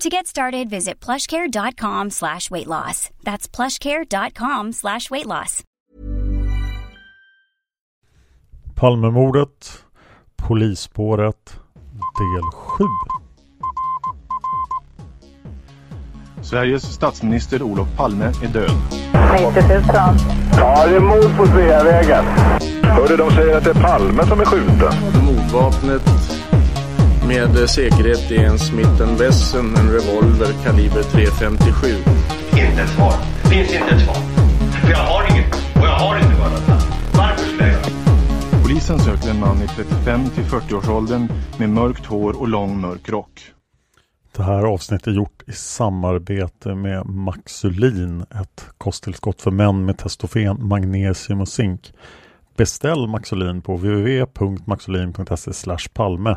To get started, visit plushcare.com slash weight loss. That's plushcare.com slash weight loss. Palmemordet, Polisspåret, del 7. Sveriges statsminister Olof Palme är död. 90 000. Ja, det är mord på Sveavägen. Hörde de säger att det är Palme som är skjuten. Mordvapnet med säkerhet är en Smith Wesson, en revolver kaliber .357. Inte ett svar. Det finns inte ett svar. För jag har inget och jag har inte varit Varför skulle jag Polisen söker en man i 35 till 40-årsåldern med mörkt hår och lång mörk rock. Det här avsnittet är gjort i samarbete med Maxulin, ett kosttillskott för män med testofen, magnesium och zink. Beställ Maxulin på www.maxulin.se palme.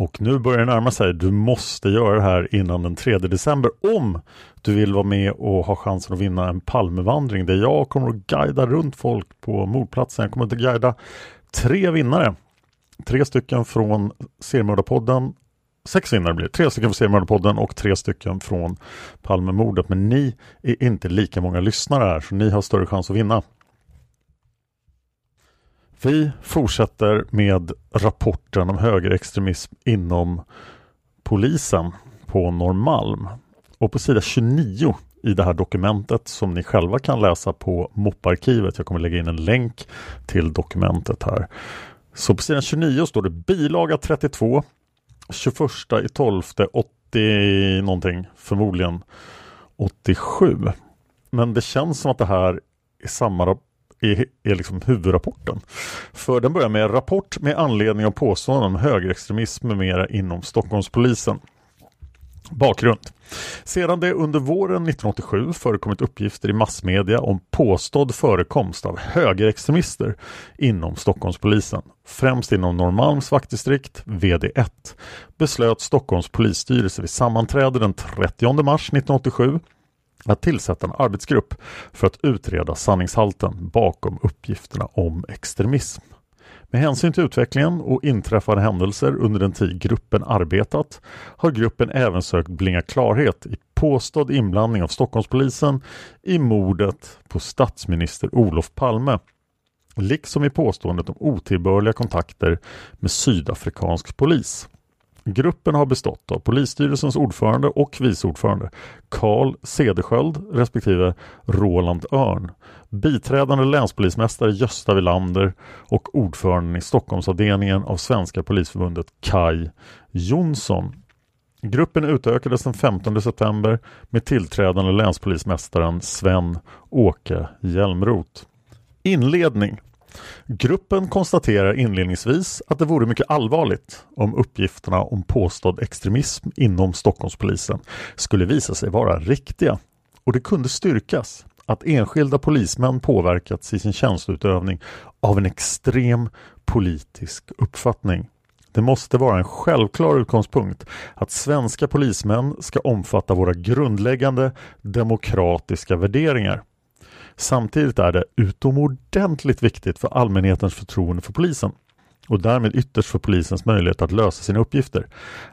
Och nu börjar det närma sig. Du måste göra det här innan den 3 december om du vill vara med och ha chansen att vinna en Palmevandring där jag kommer att guida runt folk på mordplatsen. Jag kommer att guida tre vinnare. Tre stycken från Seriemördarpodden sex vinnare blir det. Tre stycken från Seriemördarpodden och tre stycken från Palmemordet. Men ni är inte lika många lyssnare här så ni har större chans att vinna. Vi fortsätter med rapporten om högerextremism inom polisen på Norrmalm. Och på sida 29 i det här dokumentet som ni själva kan läsa på MOP-arkivet. Jag kommer lägga in en länk till dokumentet här. Så på sidan 29 står det bilaga 32 21 i 12 80 någonting, förmodligen 87. Men det känns som att det här är samma är, är liksom huvudrapporten. För den börjar med rapport med anledning av påståenden om högerextremism med mera inom Stockholmspolisen. Bakgrund. Sedan det under våren 1987 förekommit uppgifter i massmedia om påstådd förekomst av högerextremister inom Stockholmspolisen, främst inom Norrmalms vaktdistrikt, VD1, beslöt Stockholms polisstyrelse vid sammanträde den 30 mars 1987 att tillsätta en arbetsgrupp för att utreda sanningshalten bakom uppgifterna om extremism. Med hänsyn till utvecklingen och inträffade händelser under den tid gruppen arbetat har gruppen även sökt bringa klarhet i påstådd inblandning av Stockholmspolisen i mordet på statsminister Olof Palme liksom i påståendet om otillbörliga kontakter med sydafrikansk polis. Gruppen har bestått av polisstyrelsens ordförande och vice ordförande Karl Cedersköld respektive Roland Örn, biträdande länspolismästare Gösta Villander och ordföranden i Stockholmsavdelningen av Svenska polisförbundet Kai Jonsson. Gruppen utökades den 15 september med tillträdande länspolismästaren Sven Åke Hjälmroth. Inledning Gruppen konstaterar inledningsvis att det vore mycket allvarligt om uppgifterna om påstådd extremism inom Stockholmspolisen skulle visa sig vara riktiga och det kunde styrkas att enskilda polismän påverkats i sin tjänsteutövning av en extrem politisk uppfattning. Det måste vara en självklar utgångspunkt att svenska polismän ska omfatta våra grundläggande demokratiska värderingar. Samtidigt är det utomordentligt viktigt för allmänhetens förtroende för polisen och därmed ytterst för polisens möjlighet att lösa sina uppgifter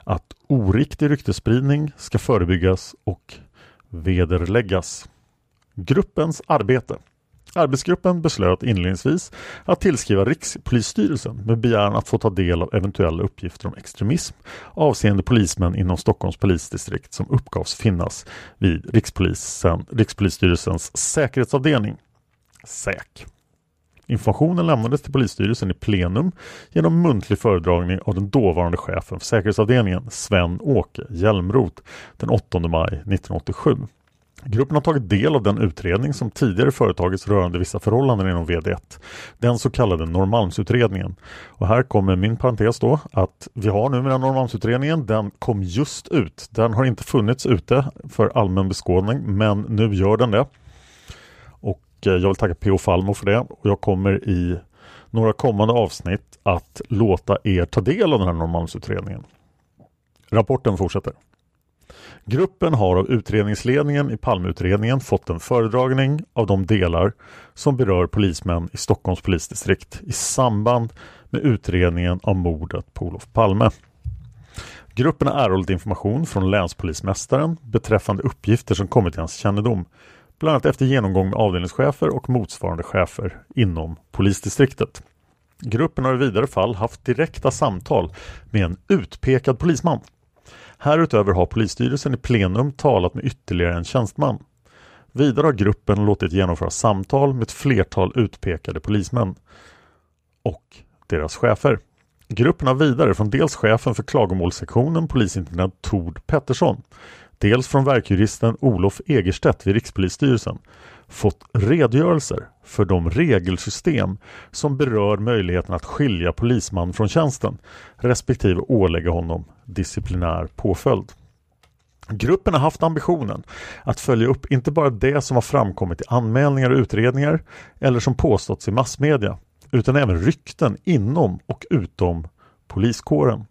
att oriktig ryktesspridning ska förebyggas och vederläggas. Gruppens arbete Arbetsgruppen beslöt inledningsvis att tillskriva Rikspolisstyrelsen med begäran att få ta del av eventuella uppgifter om extremism avseende polismän inom Stockholms polisdistrikt som uppgavs finnas vid Rikspolisen, Rikspolisstyrelsens säkerhetsavdelning, SÄK. Informationen lämnades till polisstyrelsen i plenum genom muntlig föredragning av den dåvarande chefen för säkerhetsavdelningen Sven-Åke Hjälmroth den 8 maj 1987. Gruppen har tagit del av den utredning som tidigare företagits rörande vissa förhållanden inom VD1. Den så kallade Norrmalmsutredningen. Och här kommer min parentes då att vi har numera Norrmalmsutredningen. Den kom just ut. Den har inte funnits ute för allmän beskådning men nu gör den det. Och eh, jag vill tacka P.O. Falmo för det. Och jag kommer i några kommande avsnitt att låta er ta del av den här Norrmalmsutredningen. Rapporten fortsätter. Gruppen har av utredningsledningen i Palmeutredningen fått en föredragning av de delar som berör polismän i Stockholms polisdistrikt i samband med utredningen av mordet på Olof Palme. Gruppen har erhållit information från länspolismästaren beträffande uppgifter som kommit till hans kännedom, bland annat efter genomgång med avdelningschefer och motsvarande chefer inom polisdistriktet. Gruppen har i vidare fall haft direkta samtal med en utpekad polisman Härutöver har polisstyrelsen i plenum talat med ytterligare en tjänsteman. Vidare har gruppen låtit genomföra samtal med ett flertal utpekade polismän och deras chefer. Gruppen har vidare från dels chefen för klagomålssektionen polisintendent Tord Pettersson, dels från verkjuristen Olof Egerstedt vid Rikspolisstyrelsen fått redogörelser för de regelsystem som berör möjligheten att skilja polisman från tjänsten respektive ålägga honom disciplinär påföljd. Gruppen har haft ambitionen att följa upp inte bara det som har framkommit i anmälningar och utredningar eller som påståtts i massmedia utan även rykten inom och utom poliskåren.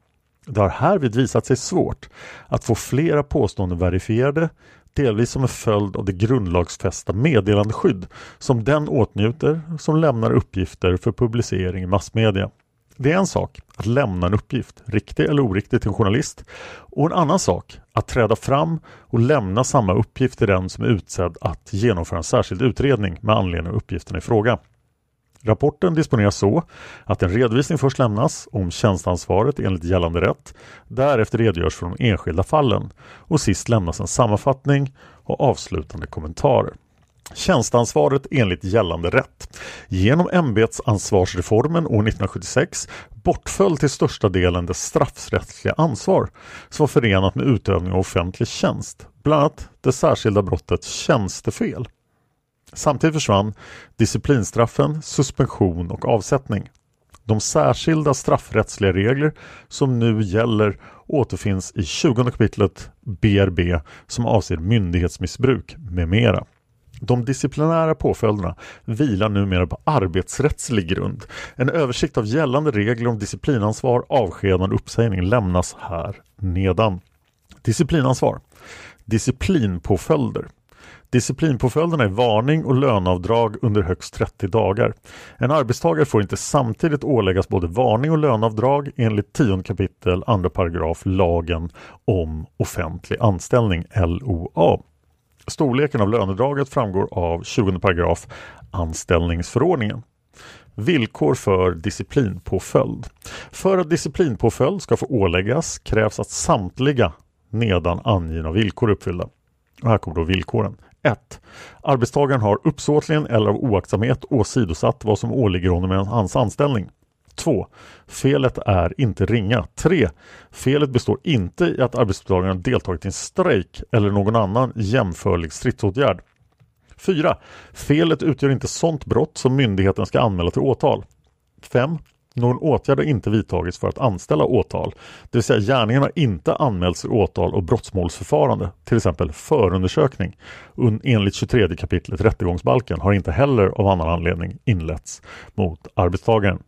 Det har härvid visat sig svårt att få flera påståenden verifierade delvis som en följd av det grundlagsfästa meddelandeskydd som den åtnjuter som lämnar uppgifter för publicering i massmedia. Det är en sak att lämna en uppgift, riktig eller oriktig, till en journalist och en annan sak att träda fram och lämna samma uppgift till den som är utsedd att genomföra en särskild utredning med anledning av uppgiften i fråga. Rapporten disponeras så att en redovisning först lämnas om tjänstansvaret enligt gällande rätt. Därefter redogörs för de enskilda fallen och sist lämnas en sammanfattning och avslutande kommentarer. Tjänstansvaret enligt gällande rätt. Genom ämbetsansvarsreformen år 1976 bortföll till största delen det straffrättsliga ansvar som var förenat med utövning av offentlig tjänst, bland annat det särskilda brottet tjänstefel. Samtidigt försvann disciplinstraffen, suspension och avsättning. De särskilda straffrättsliga regler som nu gäller återfinns i 20 kapitlet BRB som avser myndighetsmissbruk med mera. De disciplinära påföljderna vilar numera på arbetsrättslig grund. En översikt av gällande regler om disciplinansvar, avskedande och uppsägning lämnas här nedan. Disciplinansvar Disciplinpåföljder Disciplinpåföljderna är varning och löneavdrag under högst 30 dagar. En arbetstagare får inte samtidigt åläggas både varning och löneavdrag enligt 10 kapitel 2 paragraf lagen om offentlig anställning, LOA. Storleken av lönedraget framgår av 20 paragraf anställningsförordningen. Villkor för disciplinpåföljd. För att disciplinpåföljd ska få åläggas krävs att samtliga nedan angivna villkor är uppfyllda. Och här kommer då villkoren. 1. Arbetstagaren har uppsåtligen eller av oaktsamhet åsidosatt vad som åligger honom i hans anställning. 2. Felet är inte ringa. 3. Felet består inte i att arbetstagaren deltagit i en strejk eller någon annan jämförlig stridsåtgärd. 4. Felet utgör inte sådant brott som myndigheten ska anmäla till åtal. 5. Någon åtgärd har inte vidtagits för att anställa åtal. Det vill säga gärningen har inte anmälts i åtal och brottsmålsförfarande, till exempel förundersökning. Enligt 23 kapitlet rättegångsbalken har inte heller av annan anledning inletts mot arbetstagaren.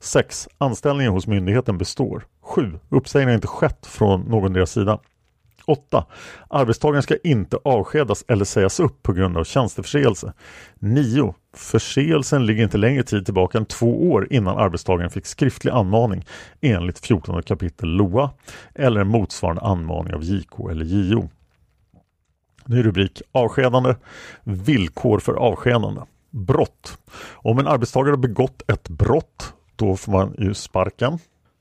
6. Anställningen hos myndigheten består. 7. Uppsägning har inte skett från någon deras sida. 8. Arbetstagaren ska inte avskedas eller sägas upp på grund av tjänsteförseelse. 9. Förseelsen ligger inte längre tid tillbaka än två år innan arbetstagaren fick skriftlig anmaning enligt 14 kapitel LOA eller en motsvarande anmaning av JK eller JO. Ny rubrik Avskedande Villkor för avskedande Brott Om en arbetstagare har begått ett brott då får man ju sparken.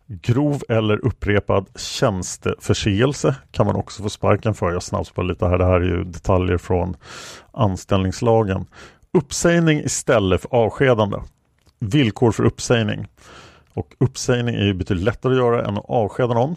Grov eller upprepad tjänsteförseelse kan man också få sparken för. Jag snabbspar lite här. Det här är ju detaljer från anställningslagen. Uppsägning istället för avskedande. Villkor för uppsägning. Och uppsägning är ju betydligt lättare att göra än att avskeda någon.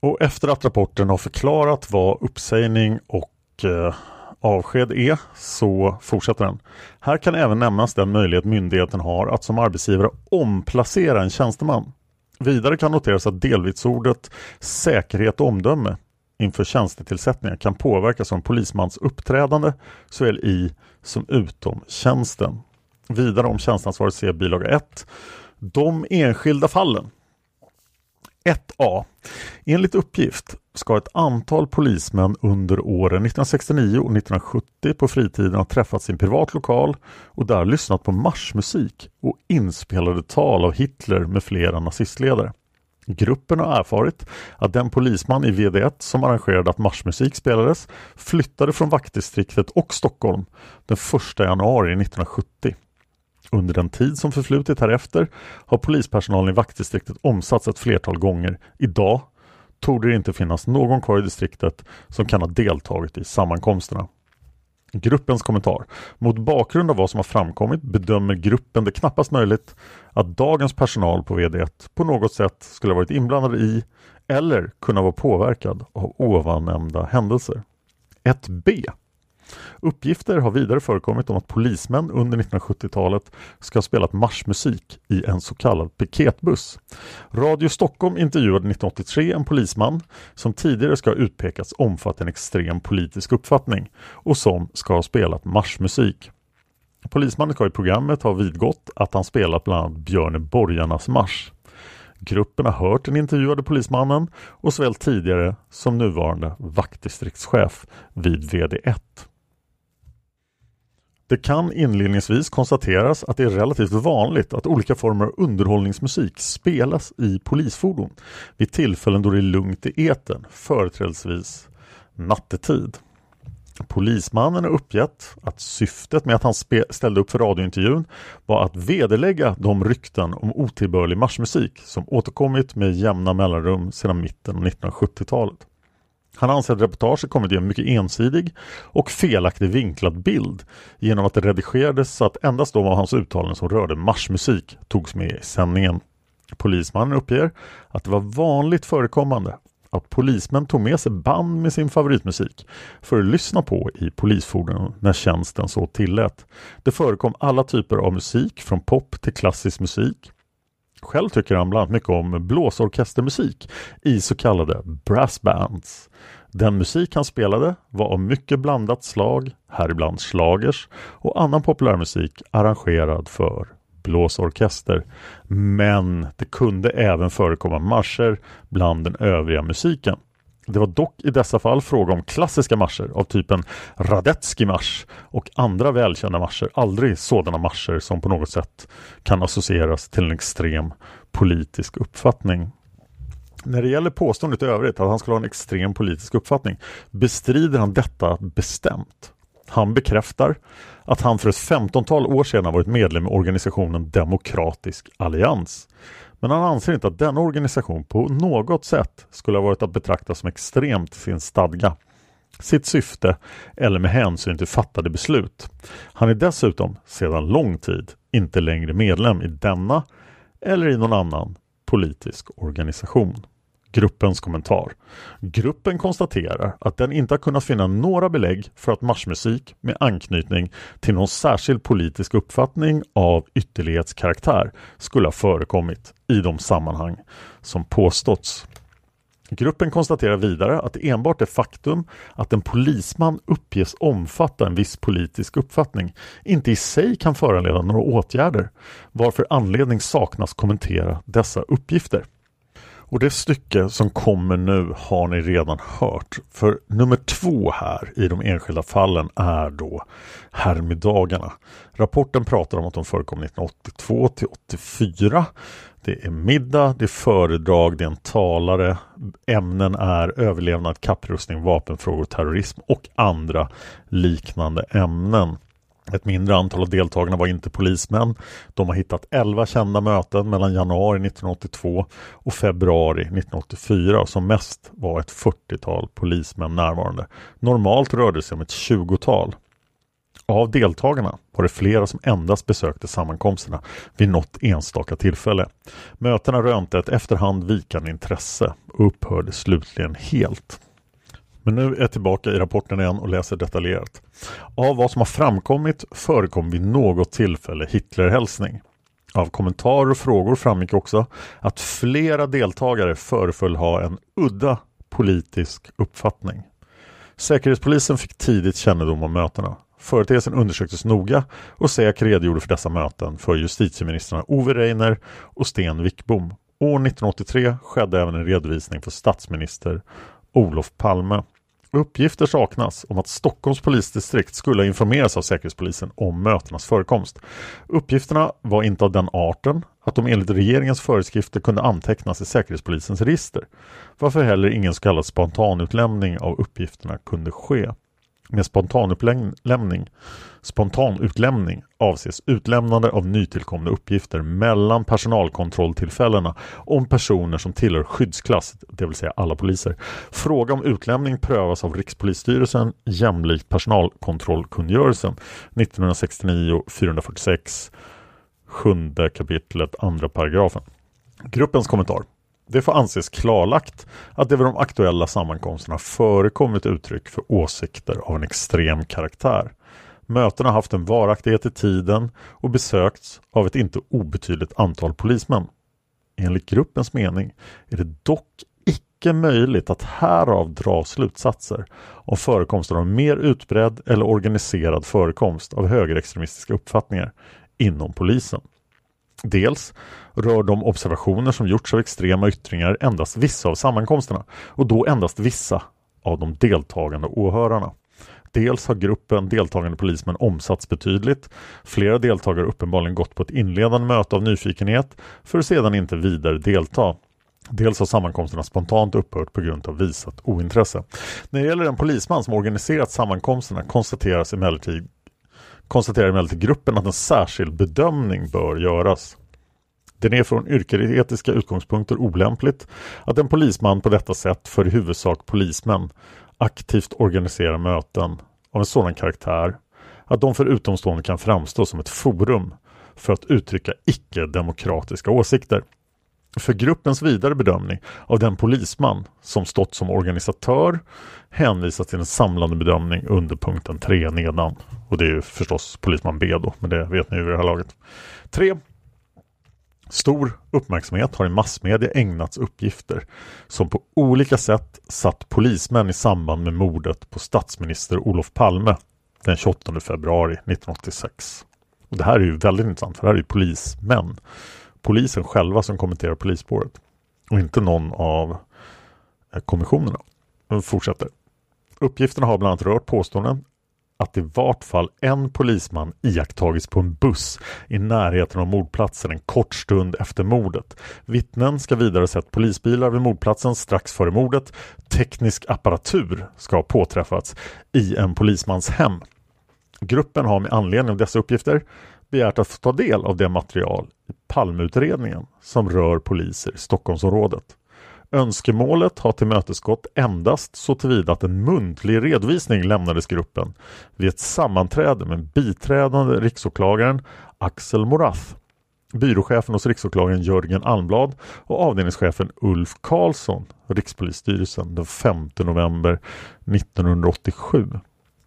Och efter att rapporten har förklarat vad uppsägning och eh, avsked är så fortsätter den. Här kan även nämnas den möjlighet myndigheten har att som arbetsgivare omplacera en tjänsteman. Vidare kan noteras att delvitsordet säkerhet och omdöme inför tjänstetillsättningar kan påverkas av en polismans uppträdande såväl i som utom tjänsten. Vidare om tjänsteansvaret se bilaga 1. De enskilda fallen 1A. Enligt uppgift ska ett antal polismän under åren 1969 och 1970 på fritiden ha träffat sin privat lokal och där lyssnat på marschmusik och inspelade tal av Hitler med flera nazistledare. Gruppen har erfarit att den polisman i VD1 som arrangerade att marschmusik spelades flyttade från vaktdistriktet och Stockholm den 1 januari 1970. Under den tid som förflutit härefter har polispersonalen i vaktdistriktet omsatts ett flertal gånger. Idag torde det inte finnas någon kvar i distriktet som kan ha deltagit i sammankomsterna. Gruppens kommentar. Mot bakgrund av vad som har framkommit bedömer gruppen det knappast möjligt att dagens personal på VD1 på något sätt skulle ha varit inblandad i eller kunna vara påverkad av ovannämnda händelser. 1B Uppgifter har vidare förekommit om att polismän under 1970-talet ska ha spelat marschmusik i en så kallad piketbuss. Radio Stockholm intervjuade 1983 en polisman som tidigare ska ha utpekats omfatta en extrem politisk uppfattning och som ska ha spelat marschmusik. Polismannen ska i programmet ha vidgått att han spelat bland annat Björneborgarnas marsch. Gruppen har hört den intervjuade polismannen och såväl tidigare som nuvarande vaktdistriktschef vid VD1. Det kan inledningsvis konstateras att det är relativt vanligt att olika former av underhållningsmusik spelas i polisfordon vid tillfällen då det är lugnt i eten, företrädesvis nattetid. Polismannen har uppgett att syftet med att han ställde upp för radiointervjun var att vederlägga de rykten om otillbörlig marschmusik som återkommit med jämna mellanrum sedan mitten av 1970-talet. Han anser att reportaget kommit ge en mycket ensidig och felaktig vinklad bild genom att det redigerades så att endast de av hans uttalanden som rörde marschmusik togs med i sändningen. Polismannen uppger att det var vanligt förekommande att polismän tog med sig band med sin favoritmusik för att lyssna på i polisfordon när tjänsten så tillät. Det förekom alla typer av musik från pop till klassisk musik. Själv tycker han bland annat mycket om blåsorkestermusik i så kallade brassbands. Den musik han spelade var av mycket blandat slag, häribland slagers och annan populärmusik arrangerad för blåsorkester. Men det kunde även förekomma marscher bland den övriga musiken. Det var dock i dessa fall fråga om klassiska marscher av typen Radetzky-marsch och andra välkända marscher, aldrig sådana marscher som på något sätt kan associeras till en extrem politisk uppfattning. När det gäller påståendet i övrigt att han skulle ha en extrem politisk uppfattning bestrider han detta bestämt. Han bekräftar att han för ett femtontal år sedan varit medlem i organisationen Demokratisk Allians. Men han anser inte att denna organisation på något sätt skulle ha varit att betrakta som extremt i sin stadga, sitt syfte eller med hänsyn till fattade beslut. Han är dessutom sedan lång tid inte längre medlem i denna eller i någon annan politisk organisation. Gruppens kommentar. Gruppen konstaterar att den inte har kunnat finna några belägg för att marschmusik med anknytning till någon särskild politisk uppfattning av ytterlighetskaraktär skulle ha förekommit i de sammanhang som påståtts. Gruppen konstaterar vidare att enbart det faktum att en polisman uppges omfatta en viss politisk uppfattning inte i sig kan föranleda några åtgärder, varför anledning saknas kommentera dessa uppgifter. Och det stycke som kommer nu har ni redan hört. För nummer två här i de enskilda fallen är då härmiddagarna. Rapporten pratar om att de förekom 1982 till 84. Det är middag, det är föredrag, det är en talare. Ämnen är överlevnad, kapprustning, vapenfrågor, terrorism och andra liknande ämnen. Ett mindre antal av deltagarna var inte polismän. De har hittat 11 kända möten mellan januari 1982 och februari 1984 och som mest var ett 40-tal polismän närvarande. Normalt rörde det sig om ett 20-tal. Av deltagarna var det flera som endast besökte sammankomsterna vid något enstaka tillfälle. Mötena rönte ett efterhand vikande intresse och upphörde slutligen helt. Men nu är jag tillbaka i rapporten igen och läser detaljerat. Av vad som har framkommit förekom vid något tillfälle Hitlerhälsning. Av kommentarer och frågor framgick också att flera deltagare föreföll ha en udda politisk uppfattning. Säkerhetspolisen fick tidigt kännedom om mötena. Företeelsen undersöktes noga och SÄK redogjorde för dessa möten för justitieministrarna Ove Reiner och Sten Wickbom. År 1983 skedde även en redovisning för statsminister Olof Palme. Uppgifter saknas om att Stockholms polisdistrikt skulle ha informerats av Säkerhetspolisen om mötenas förekomst. Uppgifterna var inte av den arten att de enligt regeringens föreskrifter kunde antecknas i Säkerhetspolisens register, varför heller ingen så kallad spontanutlämning av uppgifterna kunde ske. Med spontanutlämning, spontanutlämning avses utlämnande av nytillkomna uppgifter mellan personalkontrolltillfällena om personer som tillhör skyddsklass, det vill säga alla poliser. Fråga om utlämning prövas av Rikspolisstyrelsen jämlikt personalkontrollkungörelsen 1969 446 7 kapitlet andra paragrafen. Gruppens kommentar det får anses klarlagt att det vid de aktuella sammankomsterna förekommit uttryck för åsikter av en extrem karaktär. Mötena har haft en varaktighet i tiden och besökts av ett inte obetydligt antal polismän. Enligt gruppens mening är det dock icke möjligt att härav dra slutsatser om förekomsten av mer utbredd eller organiserad förekomst av högerextremistiska uppfattningar inom polisen. Dels rör de observationer som gjorts av extrema yttringar endast vissa av sammankomsterna och då endast vissa av de deltagande åhörarna. Dels har gruppen deltagande polismän omsatts betydligt. Flera deltagare har uppenbarligen gått på ett inledande möte av nyfikenhet för att sedan inte vidare delta. Dels har sammankomsterna spontant upphört på grund av visat ointresse. När det gäller den polisman som organiserat sammankomsterna konstateras emellertid konstaterar emellertid gruppen att en särskild bedömning bör göras. Det är från yrkesetiska utgångspunkter olämpligt att en polisman på detta sätt för i huvudsak polismän aktivt organiserar möten av en sådan karaktär att de för utomstående kan framstå som ett forum för att uttrycka icke-demokratiska åsikter. För gruppens vidare bedömning av den polisman som stått som organisatör hänvisas till en samlande bedömning under punkten 3 nedan. Och det är ju förstås polisman B då, men det vet ni ju vid det här laget. 3. Stor uppmärksamhet har i massmedia ägnats uppgifter som på olika sätt satt polismän i samband med mordet på statsminister Olof Palme den 28 februari 1986. Och det här är ju väldigt intressant för det här är ju polismän. Polisen själva som kommenterar polisspåret och inte någon av eh, kommissionerna. Men fortsätter. Uppgifterna har bland annat rört påståenden att i vart fall en polisman iakttagits på en buss i närheten av mordplatsen en kort stund efter mordet. Vittnen ska vidare ha sett polisbilar vid mordplatsen strax före mordet. Teknisk apparatur ska ha påträffats i en polismans hem. Gruppen har med anledning av dessa uppgifter begärt att få ta del av det material i Palmeutredningen som rör poliser i Stockholmsområdet. Önskemålet har tillmötesgått endast så tillvida att en muntlig redovisning lämnades gruppen vid ett sammanträde med biträdande riksåklagaren Axel Morath, byråchefen hos riksåklagaren Jörgen Almblad och avdelningschefen Ulf Karlsson, Rikspolisstyrelsen, den 5 november 1987.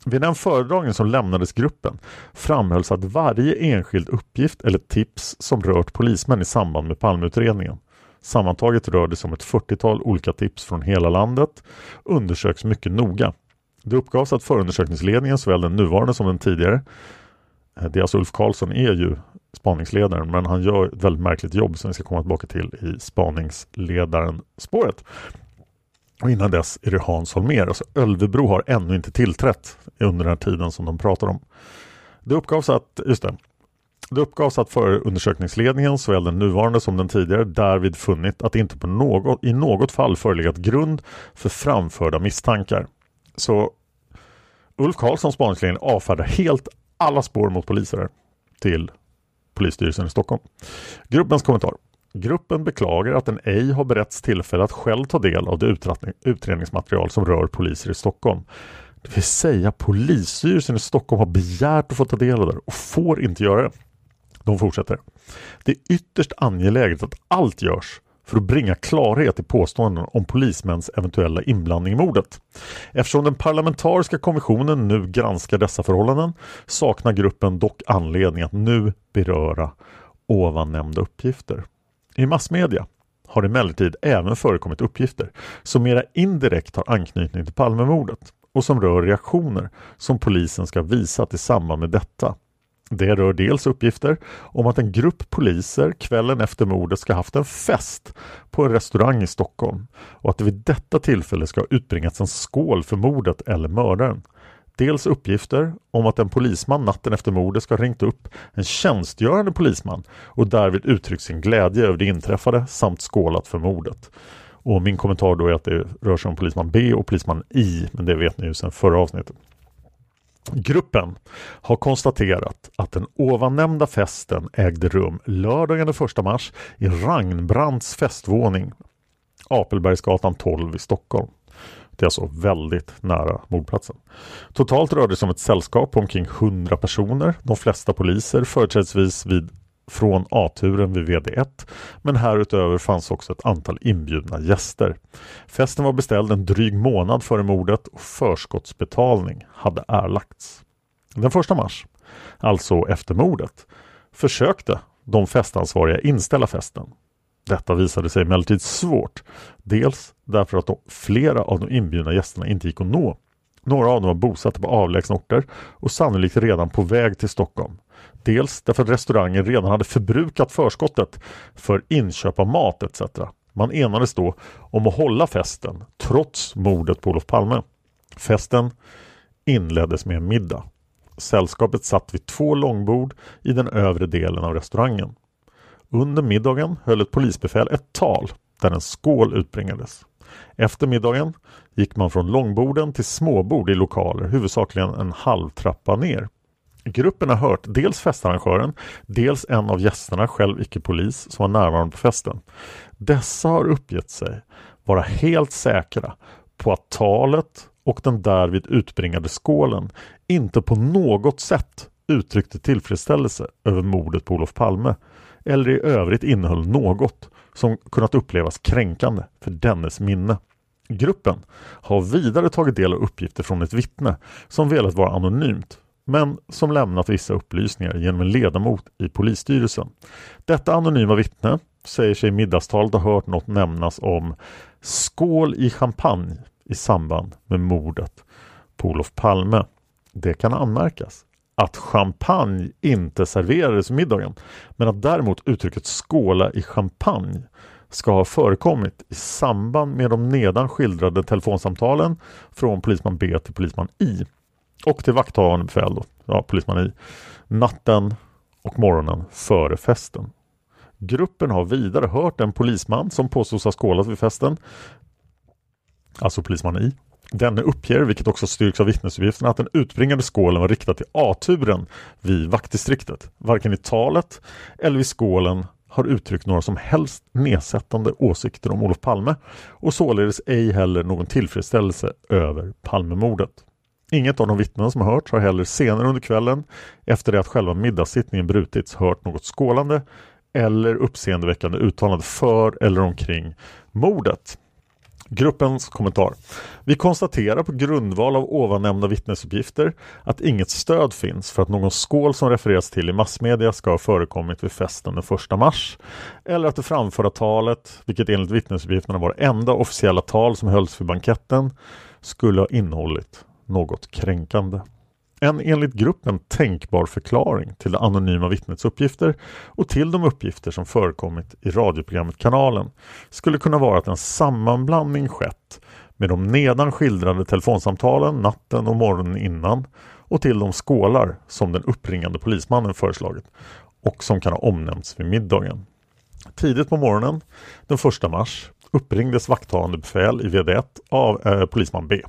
Vid den föredragning som lämnades gruppen framhölls att varje enskild uppgift eller tips som rört polismän i samband med Palmeutredningen Sammantaget rör det sig om ett 40-tal olika tips från hela landet undersöks mycket noga. Det uppgavs att förundersökningsledningen, såväl den nuvarande som den tidigare, eh, det är alltså Ulf Karlsson är ju spaningsledaren men han gör ett väldigt märkligt jobb som vi ska komma tillbaka till i spaningsledaren-spåret. Och innan dess är det Hans Holmér. Alltså Ölvebro har ännu inte tillträtt under den här tiden som de pratar om. Det uppgavs att, just det, det uppgavs att förundersökningsledningen, såväl den nuvarande som den tidigare, därvid funnit att det inte på något, i något fall förelegat grund för framförda misstankar. Så Ulf Karlsson, spaningsledningen, avfärdar helt alla spår mot poliser till polisstyrelsen i Stockholm. Gruppens kommentar. Gruppen beklagar att den ej har beretts tillfälle att själv ta del av det utredningsmaterial som rör poliser i Stockholm. Det vill säga polisstyrelsen i Stockholm har begärt att få ta del av det och får inte göra det. De fortsätter. Det är ytterst angeläget att allt görs för att bringa klarhet i påståenden om polismäns eventuella inblandning i mordet. Eftersom den parlamentariska kommissionen nu granskar dessa förhållanden saknar gruppen dock anledning att nu beröra ovannämnda uppgifter. I massmedia har emellertid även förekommit uppgifter som mera indirekt har anknytning till Palmemordet och som rör reaktioner som polisen ska visat i samband med detta. Det rör dels uppgifter om att en grupp poliser kvällen efter mordet ska haft en fest på en restaurang i Stockholm och att det vid detta tillfälle ska ha utbringats en skål för mordet eller mördaren. Dels uppgifter om att en polisman natten efter mordet ska ha ringt upp en tjänstgörande polisman och därvid uttryckt sin glädje över det inträffade samt skålat för mordet. Och min kommentar då är att det rör sig om polisman B och polisman I, men det vet ni ju sedan förra avsnittet. Gruppen har konstaterat att den ovannämnda festen ägde rum lördagen den 1 mars i Ragnbrandts festvåning Apelbergsgatan 12 i Stockholm. Det är alltså väldigt nära mordplatsen. Totalt rörde det sig om ett sällskap på omkring 100 personer, de flesta poliser, företrädesvis vid från A-turen vid VD1 men härutöver fanns också ett antal inbjudna gäster. Festen var beställd en dryg månad före mordet och förskottsbetalning hade erlagts. Den 1 mars, alltså efter mordet, försökte de festansvariga inställa festen. Detta visade sig emellertid svårt. Dels därför att de, flera av de inbjudna gästerna inte gick att nå. Några av dem var bosatta på avlägsna orter och sannolikt redan på väg till Stockholm. Dels därför att restaurangen redan hade förbrukat förskottet för inköp av mat etc. Man enades då om att hålla festen trots mordet på Olof Palme. Festen inleddes med en middag. Sällskapet satt vid två långbord i den övre delen av restaurangen. Under middagen höll ett polisbefäl ett tal där en skål utbringades. Efter middagen gick man från långborden till småbord i lokaler, huvudsakligen en halvtrappa ner. Gruppen har hört dels festarrangören, dels en av gästerna, själv icke-polis, som var närvarande på festen. Dessa har uppgett sig vara helt säkra på att talet och den därvid utbringade skålen inte på något sätt uttryckte tillfredsställelse över mordet på Olof Palme eller i övrigt innehöll något som kunnat upplevas kränkande för dennes minne. Gruppen har vidare tagit del av uppgifter från ett vittne som velat vara anonymt men som lämnat vissa upplysningar genom en ledamot i polisstyrelsen. Detta anonyma vittne säger sig i middagstalet ha hört något nämnas om skål i champagne i samband med mordet på Olof Palme. Det kan anmärkas att champagne inte serverades i middagen men att däremot uttrycket skåla i champagne ska ha förekommit i samband med de nedan skildrade telefonsamtalen från polisman B till polisman I och till vakthavande befäl, då, ja, polisman I, natten och morgonen före festen. Gruppen har vidare hört en polisman som påstås ha skålat vid festen, alltså polisman I. Denne uppger, vilket också styrks av vittnesuppgifterna, att den utbringade skålen var riktad till A-turen vid vaktdistriktet. Varken i talet eller vid skålen har uttryckt några som helst nedsättande åsikter om Olof Palme och således ej heller någon tillfredsställelse över Palmemordet. Inget av de vittnen som har hörts har heller senare under kvällen efter det att själva middagssittningen brutits hört något skålande eller uppseendeväckande uttalande för eller omkring mordet. Gruppens kommentar. Vi konstaterar på grundval av ovannämnda vittnesuppgifter att inget stöd finns för att någon skål som refereras till i massmedia ska ha förekommit vid festen den 1 mars eller att det framförda talet, vilket enligt vittnesuppgifterna var det enda officiella tal som hölls vid banketten, skulle ha innehållit något kränkande. En enligt gruppen tänkbar förklaring till det anonyma vittnets uppgifter och till de uppgifter som förekommit i radioprogrammet Kanalen skulle kunna vara att en sammanblandning skett med de nedan skildrade telefonsamtalen natten och morgonen innan och till de skålar som den uppringande polismannen föreslagit och som kan ha omnämnts vid middagen. Tidigt på morgonen den 1 mars uppringdes vakthavande befäl i VD1 av eh, polisman B.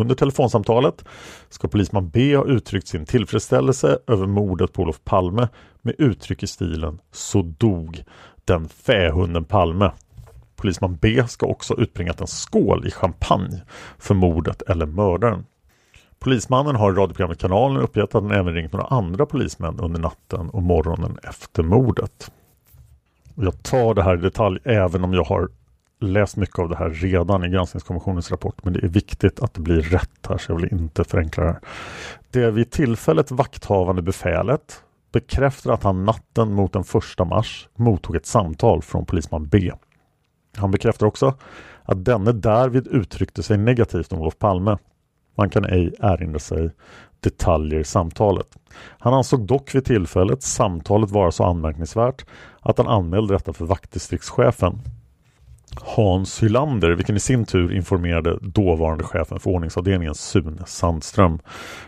Under telefonsamtalet ska polisman B ha uttryckt sin tillfredsställelse över mordet på Olof Palme med uttryck i stilen Så dog den fähunden Palme. Polisman B ska också utbringat en skål i champagne för mordet eller mördaren. Polismannen har i radioprogrammet Kanalen uppgett att han även ringt några andra polismän under natten och morgonen efter mordet. Jag tar det här i detalj även om jag har läst mycket av det här redan i granskningskommissionens rapport men det är viktigt att det blir rätt här så jag vill inte förenkla det här. Det vid tillfället vakthavande befälet bekräftar att han natten mot den 1 mars mottog ett samtal från polisman B. Han bekräftar också att denne därvid uttryckte sig negativt om Olof Palme. Man kan ej erinra sig detaljer i samtalet. Han ansåg dock vid tillfället samtalet vara så anmärkningsvärt att han anmälde detta för vaktdistriktschefen Hans Hylander, vilken i sin tur informerade dåvarande chefen för ordningsavdelningen Sune Sandström,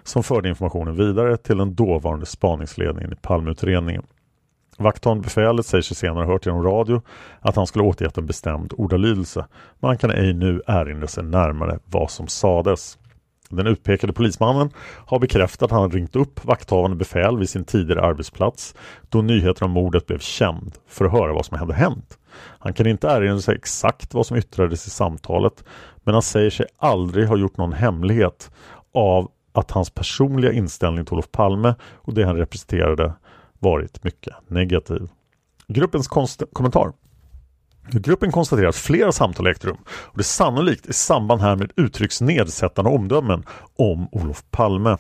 som förde informationen vidare till den dåvarande spaningsledningen i Palmeutredningen. Vakthavande befälet säger sig senare hört genom radio att han skulle återgett en bestämd ordalydelse, men han kan ej nu erinra sig närmare vad som sades. Den utpekade polismannen har bekräftat att han ringt upp vakthavande befäl vid sin tidigare arbetsplats då nyheten om mordet blev känd för att höra vad som hade hänt. Han kan inte erinra sig exakt vad som yttrades i samtalet men han säger sig aldrig ha gjort någon hemlighet av att hans personliga inställning till Olof Palme och det han representerade varit mycket negativ. Gruppens kommentar Gruppen konstaterar att flera samtal ägt rum och det sannolikt i samband härmed uttrycks nedsättande omdömen om Olof Palme.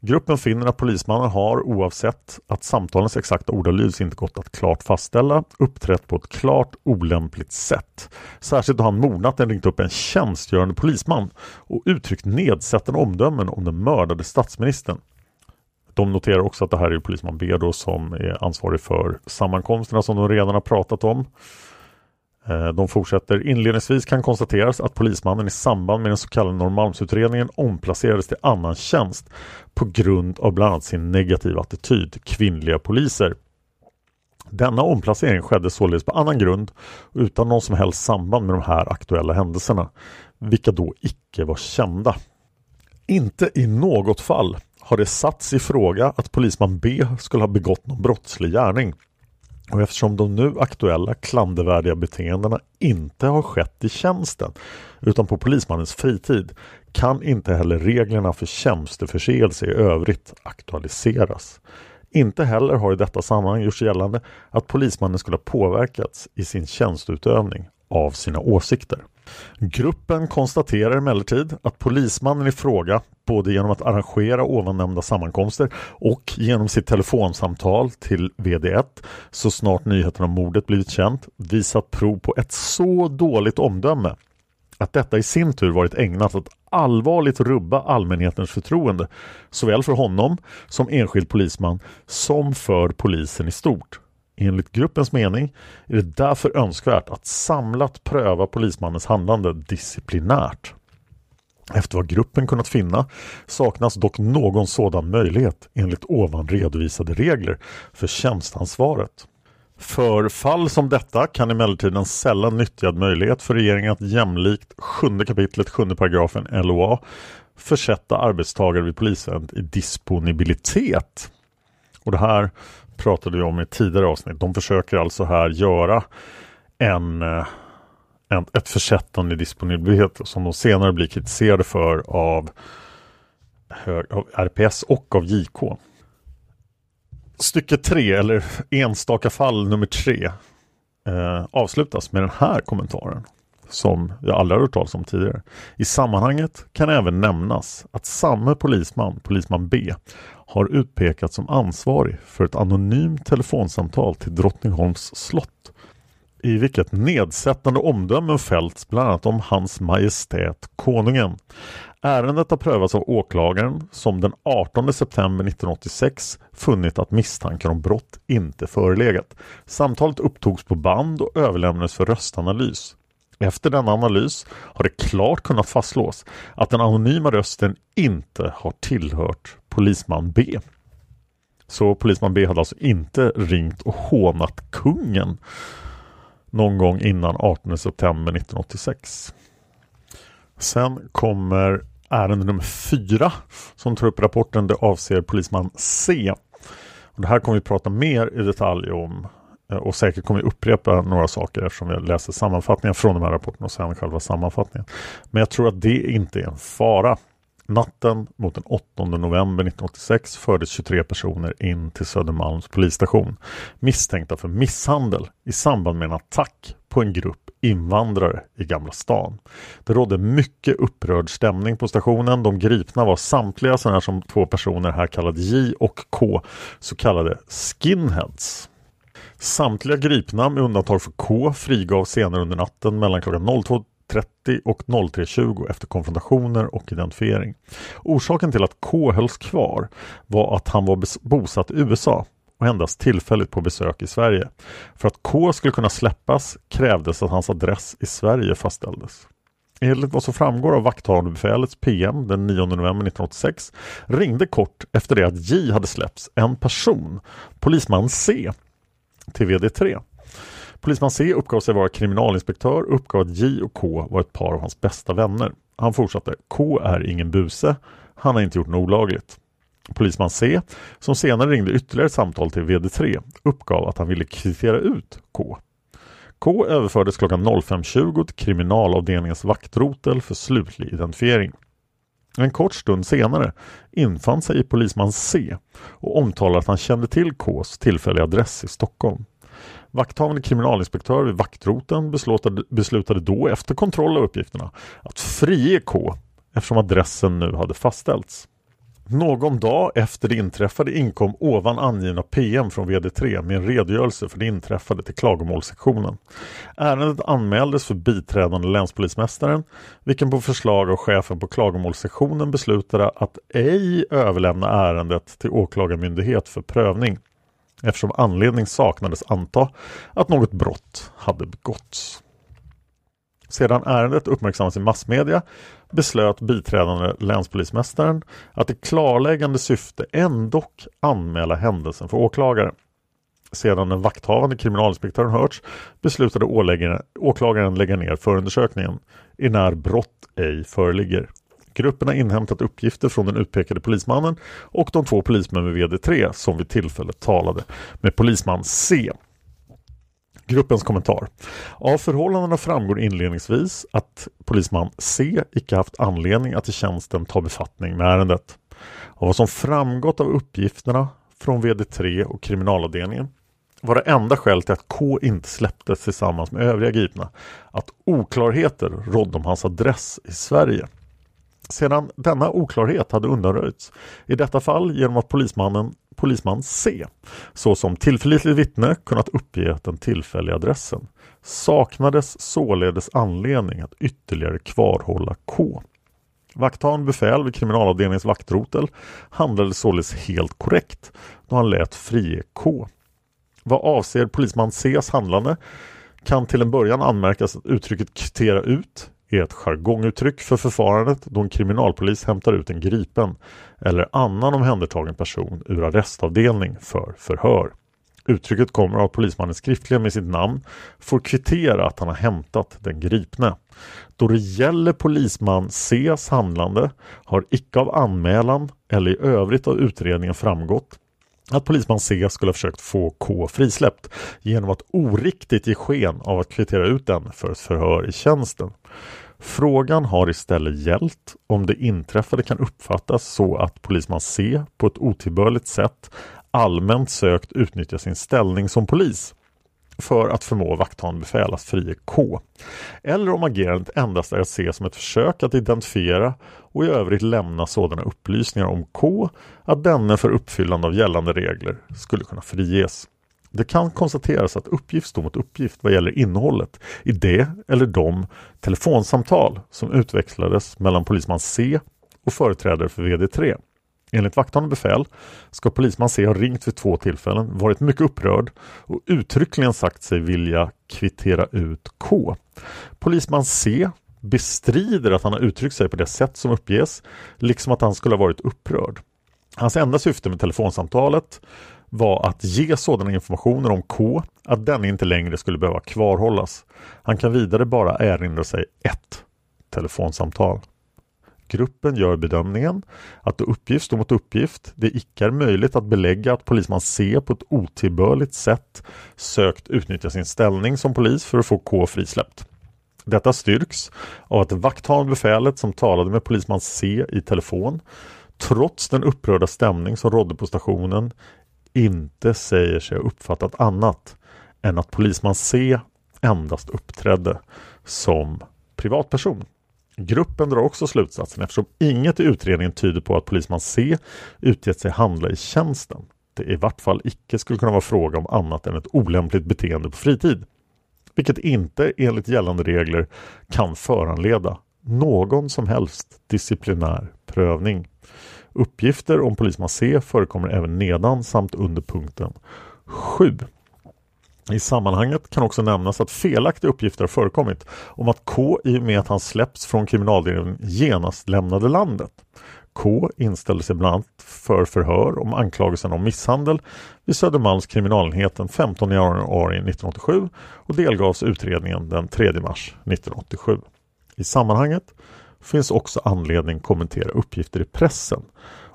Gruppen finner att polismannen har oavsett att samtalens exakta ordalydelse inte gått att klart fastställa uppträtt på ett klart olämpligt sätt. Särskilt då han mordnatten ringt upp en tjänstgörande polisman och uttryckt nedsättande omdömen om den mördade statsministern. De noterar också att det här är polisman B då som är ansvarig för sammankomsterna som de redan har pratat om. Eh, de fortsätter inledningsvis kan konstateras att polismannen i samband med den så kallade Norrmalmsutredningen omplacerades till annan tjänst på grund av bland annat sin negativa attityd till kvinnliga poliser. Denna omplacering skedde således på annan grund utan någon som helst samband med de här aktuella händelserna, vilka då icke var kända. Inte i något fall har det satts i fråga att polisman B skulle ha begått någon brottslig gärning. Och eftersom de nu aktuella klandervärdiga beteendena inte har skett i tjänsten utan på polismannens fritid kan inte heller reglerna för tjänsteförseelse i övrigt aktualiseras. Inte heller har i detta sammanhang gjorts gällande att polismannen skulle ha påverkats i sin tjänstutövning av sina åsikter. Gruppen konstaterar emellertid att polismannen i fråga både genom att arrangera ovannämnda sammankomster och genom sitt telefonsamtal till VD1 så snart nyheten om mordet blivit känt visat prov på ett så dåligt omdöme att detta i sin tur varit ägnat att allvarligt rubba allmänhetens förtroende såväl för honom som enskild polisman som för polisen i stort. Enligt gruppens mening är det därför önskvärt att samlat pröva polismannens handlande disciplinärt. Efter vad gruppen kunnat finna saknas dock någon sådan möjlighet enligt ovan redovisade regler för tjänstansvaret. För fall som detta kan emellertid en sällan nyttjad möjlighet för regeringen att jämlikt 7 kapitlet 7 paragrafen LOA försätta arbetstagare vid polisväsendet i disponibilitet. Och det här pratade vi om i tidigare avsnitt. De försöker alltså här göra en, eh, en, ett försättande i disponibilitet som de senare blir kritiserade för av, av RPS och av JK. Stycke 3 eller enstaka fall nummer 3 eh, avslutas med den här kommentaren som jag aldrig har hört talas om tidigare. I sammanhanget kan även nämnas att samme polisman, polisman B, har utpekats som ansvarig för ett anonymt telefonsamtal till Drottningholms slott i vilket nedsättande omdömen fällts bland annat om Hans Majestät Konungen. Ärendet har prövats av åklagaren som den 18 september 1986 funnit att misstankar om brott inte förelegat. Samtalet upptogs på band och överlämnades för röstanalys. Efter denna analys har det klart kunnat fastslås att den anonyma rösten inte har tillhört polisman B. Så polisman B hade alltså inte ringt och hånat kungen någon gång innan 18 september 1986. Sen kommer ärende nummer fyra som tar upp rapporten. Det avser polisman C. Och det här kommer vi prata mer i detalj om Eh, och säkert kommer vi upprepa några saker eftersom vi läser sammanfattningen från de här rapporterna och sen själva sammanfattningen. Men jag tror att det inte är en fara. Natten mot den 8 november 1986 fördes 23 personer in till Södermalms polisstation misstänkta för misshandel i samband med en attack på en grupp invandrare i Gamla stan. Det rådde mycket upprörd stämning på stationen. De gripna var samtliga sådana som två personer här kallade J och K, så kallade skinheads. Samtliga gripna med undantag för K frigavs senare under natten mellan klockan 02.30 och 03.20 efter konfrontationer och identifiering. Orsaken till att K hölls kvar var att han var bosatt i USA och endast tillfälligt på besök i Sverige. För att K skulle kunna släppas krävdes att hans adress i Sverige fastställdes. Enligt vad som framgår av vakthavande befälets PM den 9 november 1986 ringde kort efter det att J hade släppts en person, polisman C, till VD3. Polisman C uppgav sig vara kriminalinspektör och uppgav att J och K var ett par av hans bästa vänner. Han fortsatte, K är ingen buse, han har inte gjort något olagligt. Polisman C, som senare ringde ytterligare ett samtal till VD3, uppgav att han ville kvittera ut K. K överfördes klockan 05.20 till kriminalavdelningens vaktrotel för slutlig identifiering. En kort stund senare infann sig polisman C och omtalade att han kände till Ks tillfälliga adress i Stockholm. Vakthavande kriminalinspektör vid vaktroten beslutade, beslutade då efter kontroll av uppgifterna att frige K eftersom adressen nu hade fastställts. Någon dag efter det inträffade inkom ovan angivna PM från VD3 med en redogörelse för det inträffade till klagomålssektionen. Ärendet anmäldes för biträdande länspolismästaren vilken på förslag av chefen på klagomålssektionen beslutade att ej överlämna ärendet till åklagarmyndighet för prövning eftersom anledning saknades anta att något brott hade begåtts. Sedan ärendet uppmärksammats i massmedia beslöt biträdande länspolismästaren att i klarläggande syfte ändock anmäla händelsen för åklagaren. Sedan den vakthavande kriminalinspektören hörts beslutade åklagaren lägga ner förundersökningen i när brott ej föreligger. Gruppen har inhämtat uppgifter från den utpekade polismannen och de två polismän med VD3 som vid tillfället talade med polisman C. Gruppens kommentar. Av förhållandena framgår inledningsvis att polisman C icke haft anledning att i tjänsten ta befattning med ärendet. Av vad som framgått av uppgifterna från VD3 och kriminalavdelningen var det enda skälet till att K inte släpptes tillsammans med övriga gripna att oklarheter rådde om hans adress i Sverige. Sedan denna oklarhet hade undanröjts, i detta fall genom att polismannen polisman C såsom tillförlitligt vittne kunnat uppge den tillfälliga adressen saknades således anledning att ytterligare kvarhålla K. Vakthavande befäl vid kriminalavdelningens vaktrotel handlade således helt korrekt då han lät frige K. Vad avser polisman Cs handlande kan till en början anmärkas att uttrycket kvittera ut är ett jargonguttryck för förfarandet då en kriminalpolis hämtar ut en gripen eller annan omhändertagen person ur arrestavdelning för förhör. Uttrycket kommer av att polismannen skriftligen med sitt namn får kvittera att han har hämtat den gripne. Då det gäller polisman Cs handlande har icke av anmälan eller i övrigt av utredningen framgått att polisman C skulle ha försökt få K frisläppt genom att oriktigt ge sken av att kvittera ut den för ett förhör i tjänsten. Frågan har istället gällt om det inträffade kan uppfattas så att polisman C på ett otillbörligt sätt allmänt sökt utnyttja sin ställning som polis för att förmå vakthavande befäl att frige K. Eller om agerandet endast är att se som ett försök att identifiera och i övrigt lämna sådana upplysningar om K att denne för uppfyllande av gällande regler skulle kunna friges. Det kan konstateras att uppgift står mot uppgift vad gäller innehållet i det eller de telefonsamtal som utväxlades mellan polisman C och företrädare för VD3. Enligt vakthavande befäl ska polisman C ha ringt vid två tillfällen, varit mycket upprörd och uttryckligen sagt sig vilja kvittera ut K. Polisman C bestrider att han har uttryckt sig på det sätt som uppges, liksom att han skulle ha varit upprörd. Hans enda syfte med telefonsamtalet var att ge sådana informationer om K att den inte längre skulle behöva kvarhållas. Han kan vidare bara erinra sig ett telefonsamtal. Gruppen gör bedömningen att då uppgift står mot uppgift det icke är möjligt att belägga att polisman C på ett otillbörligt sätt sökt utnyttja sin ställning som polis för att få K frisläppt. Detta styrks av att vakthavande befälet som talade med polisman C i telefon trots den upprörda stämning som rådde på stationen inte säger sig ha uppfattat annat än att polisman C endast uppträdde som privatperson. Gruppen drar också slutsatsen eftersom inget i utredningen tyder på att polisman C utgett sig handla i tjänsten. Det i vart fall icke skulle kunna vara fråga om annat än ett olämpligt beteende på fritid. Vilket inte enligt gällande regler kan föranleda någon som helst disciplinär prövning. Uppgifter om polisman C förekommer även nedan samt under punkten 7. I sammanhanget kan också nämnas att felaktiga uppgifter har förekommit om att K i och med att han släppts från kriminalavdelningen genast lämnade landet. K inställde sig bland annat för förhör om anklagelsen om misshandel vid Södermalms kriminalenhet den 15 januari 1987 och delgavs utredningen den 3 mars 1987. I sammanhanget finns också anledning kommentera uppgifter i pressen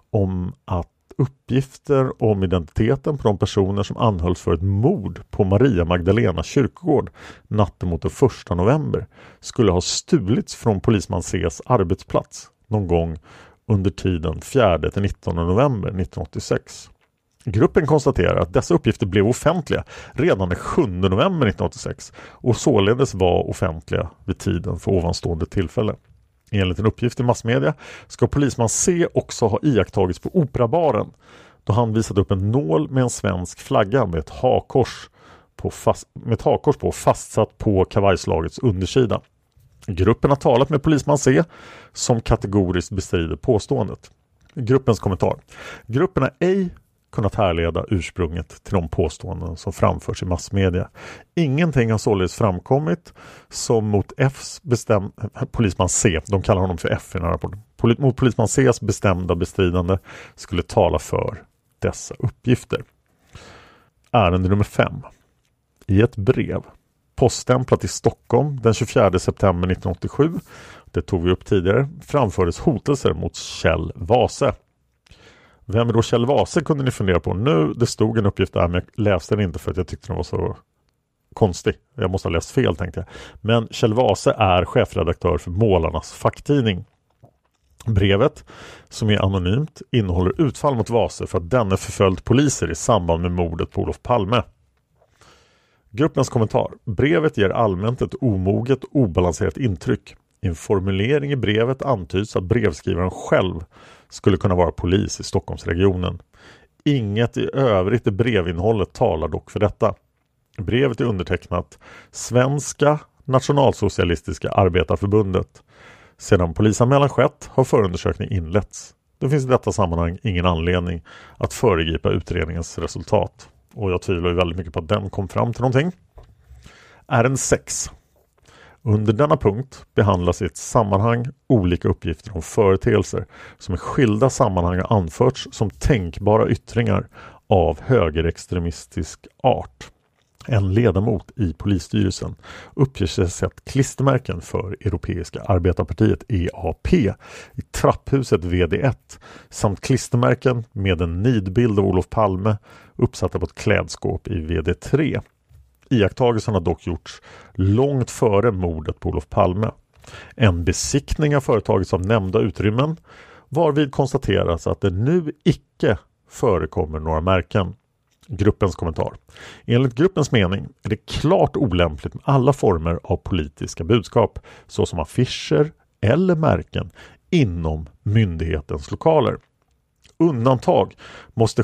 om att uppgifter om identiteten på de personer som anhölls för ett mord på Maria Magdalena kyrkogård natten mot den 1 november skulle ha stulits från polisman Cs arbetsplats någon gång under tiden 4 till 19 november 1986. Gruppen konstaterar att dessa uppgifter blev offentliga redan den 7 november 1986 och således var offentliga vid tiden för ovanstående tillfälle. Enligt en uppgift i massmedia ska polisman C också ha iakttagits på Operabaren då han visat upp en nål med en svensk flagga med ett hakors på, fast, med ett hakors på fastsatt på kavajslagets undersida. Gruppen har talat med polisman C som kategoriskt bestrider påståendet. Gruppens kommentar. Gruppen har ej kunnat härleda ursprunget till de påståenden som framförs i massmedia. Ingenting har således framkommit som mot Fs bestäm polisman C, de kallar honom för F i den här rapporten, Pol mot polisman Cs bestämda bestridande skulle tala för dessa uppgifter. Ärende nummer 5. I ett brev poststämplat i Stockholm den 24 september 1987 det tog vi upp tidigare, framfördes hotelser mot Kjell Vase. Vem är då Kjell Vase kunde ni fundera på nu. Det stod en uppgift där men jag läste den inte för att jag tyckte den var så konstig. Jag måste ha läst fel tänkte jag. Men Kjell Vase är chefredaktör för Målarnas facktidning. Brevet, som är anonymt, innehåller utfall mot Vase för att denne förföljt poliser i samband med mordet på Olof Palme. Gruppens kommentar. Brevet ger allmänt ett omoget, obalanserat intryck. I en formulering i brevet antyds att brevskrivaren själv skulle kunna vara polis i Stockholmsregionen. Inget i övrigt i brevinnehållet talar dock för detta. Brevet är undertecknat Svenska Nationalsocialistiska Arbetarförbundet. Sedan polisanmälan skett har förundersökning inletts. Det finns i detta sammanhang ingen anledning att föregripa utredningens resultat. Och jag tvivlar ju väldigt mycket på att den kom fram till någonting. Ärende 6. Under denna punkt behandlas i ett sammanhang olika uppgifter om företeelser som i skilda sammanhang har anförts som tänkbara yttringar av högerextremistisk art. En ledamot i polisstyrelsen uppger sig sett klistermärken för Europeiska arbetarpartiet EAP i trapphuset VD1 samt klistermärken med en nidbild av Olof Palme uppsatta på ett klädskåp i VD3. Iakttagelsen har dock gjorts långt före mordet på Olof Palme. En besiktning har företagits av nämnda utrymmen varvid konstateras att det nu icke förekommer några märken. Gruppens kommentar. Enligt gruppens mening är det klart olämpligt med alla former av politiska budskap såsom affischer eller märken inom myndighetens lokaler. Undantag måste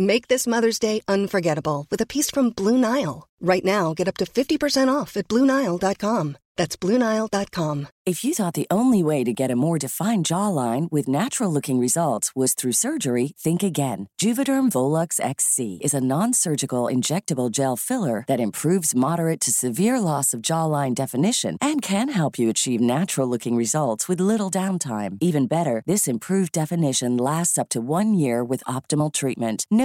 Make this Mother's Day unforgettable with a piece from Blue Nile. Right now, get up to 50% off at BlueNile.com. That's BlueNile.com. If you thought the only way to get a more defined jawline with natural looking results was through surgery, think again. Juvederm Volux XC is a non surgical injectable gel filler that improves moderate to severe loss of jawline definition and can help you achieve natural looking results with little downtime. Even better, this improved definition lasts up to one year with optimal treatment.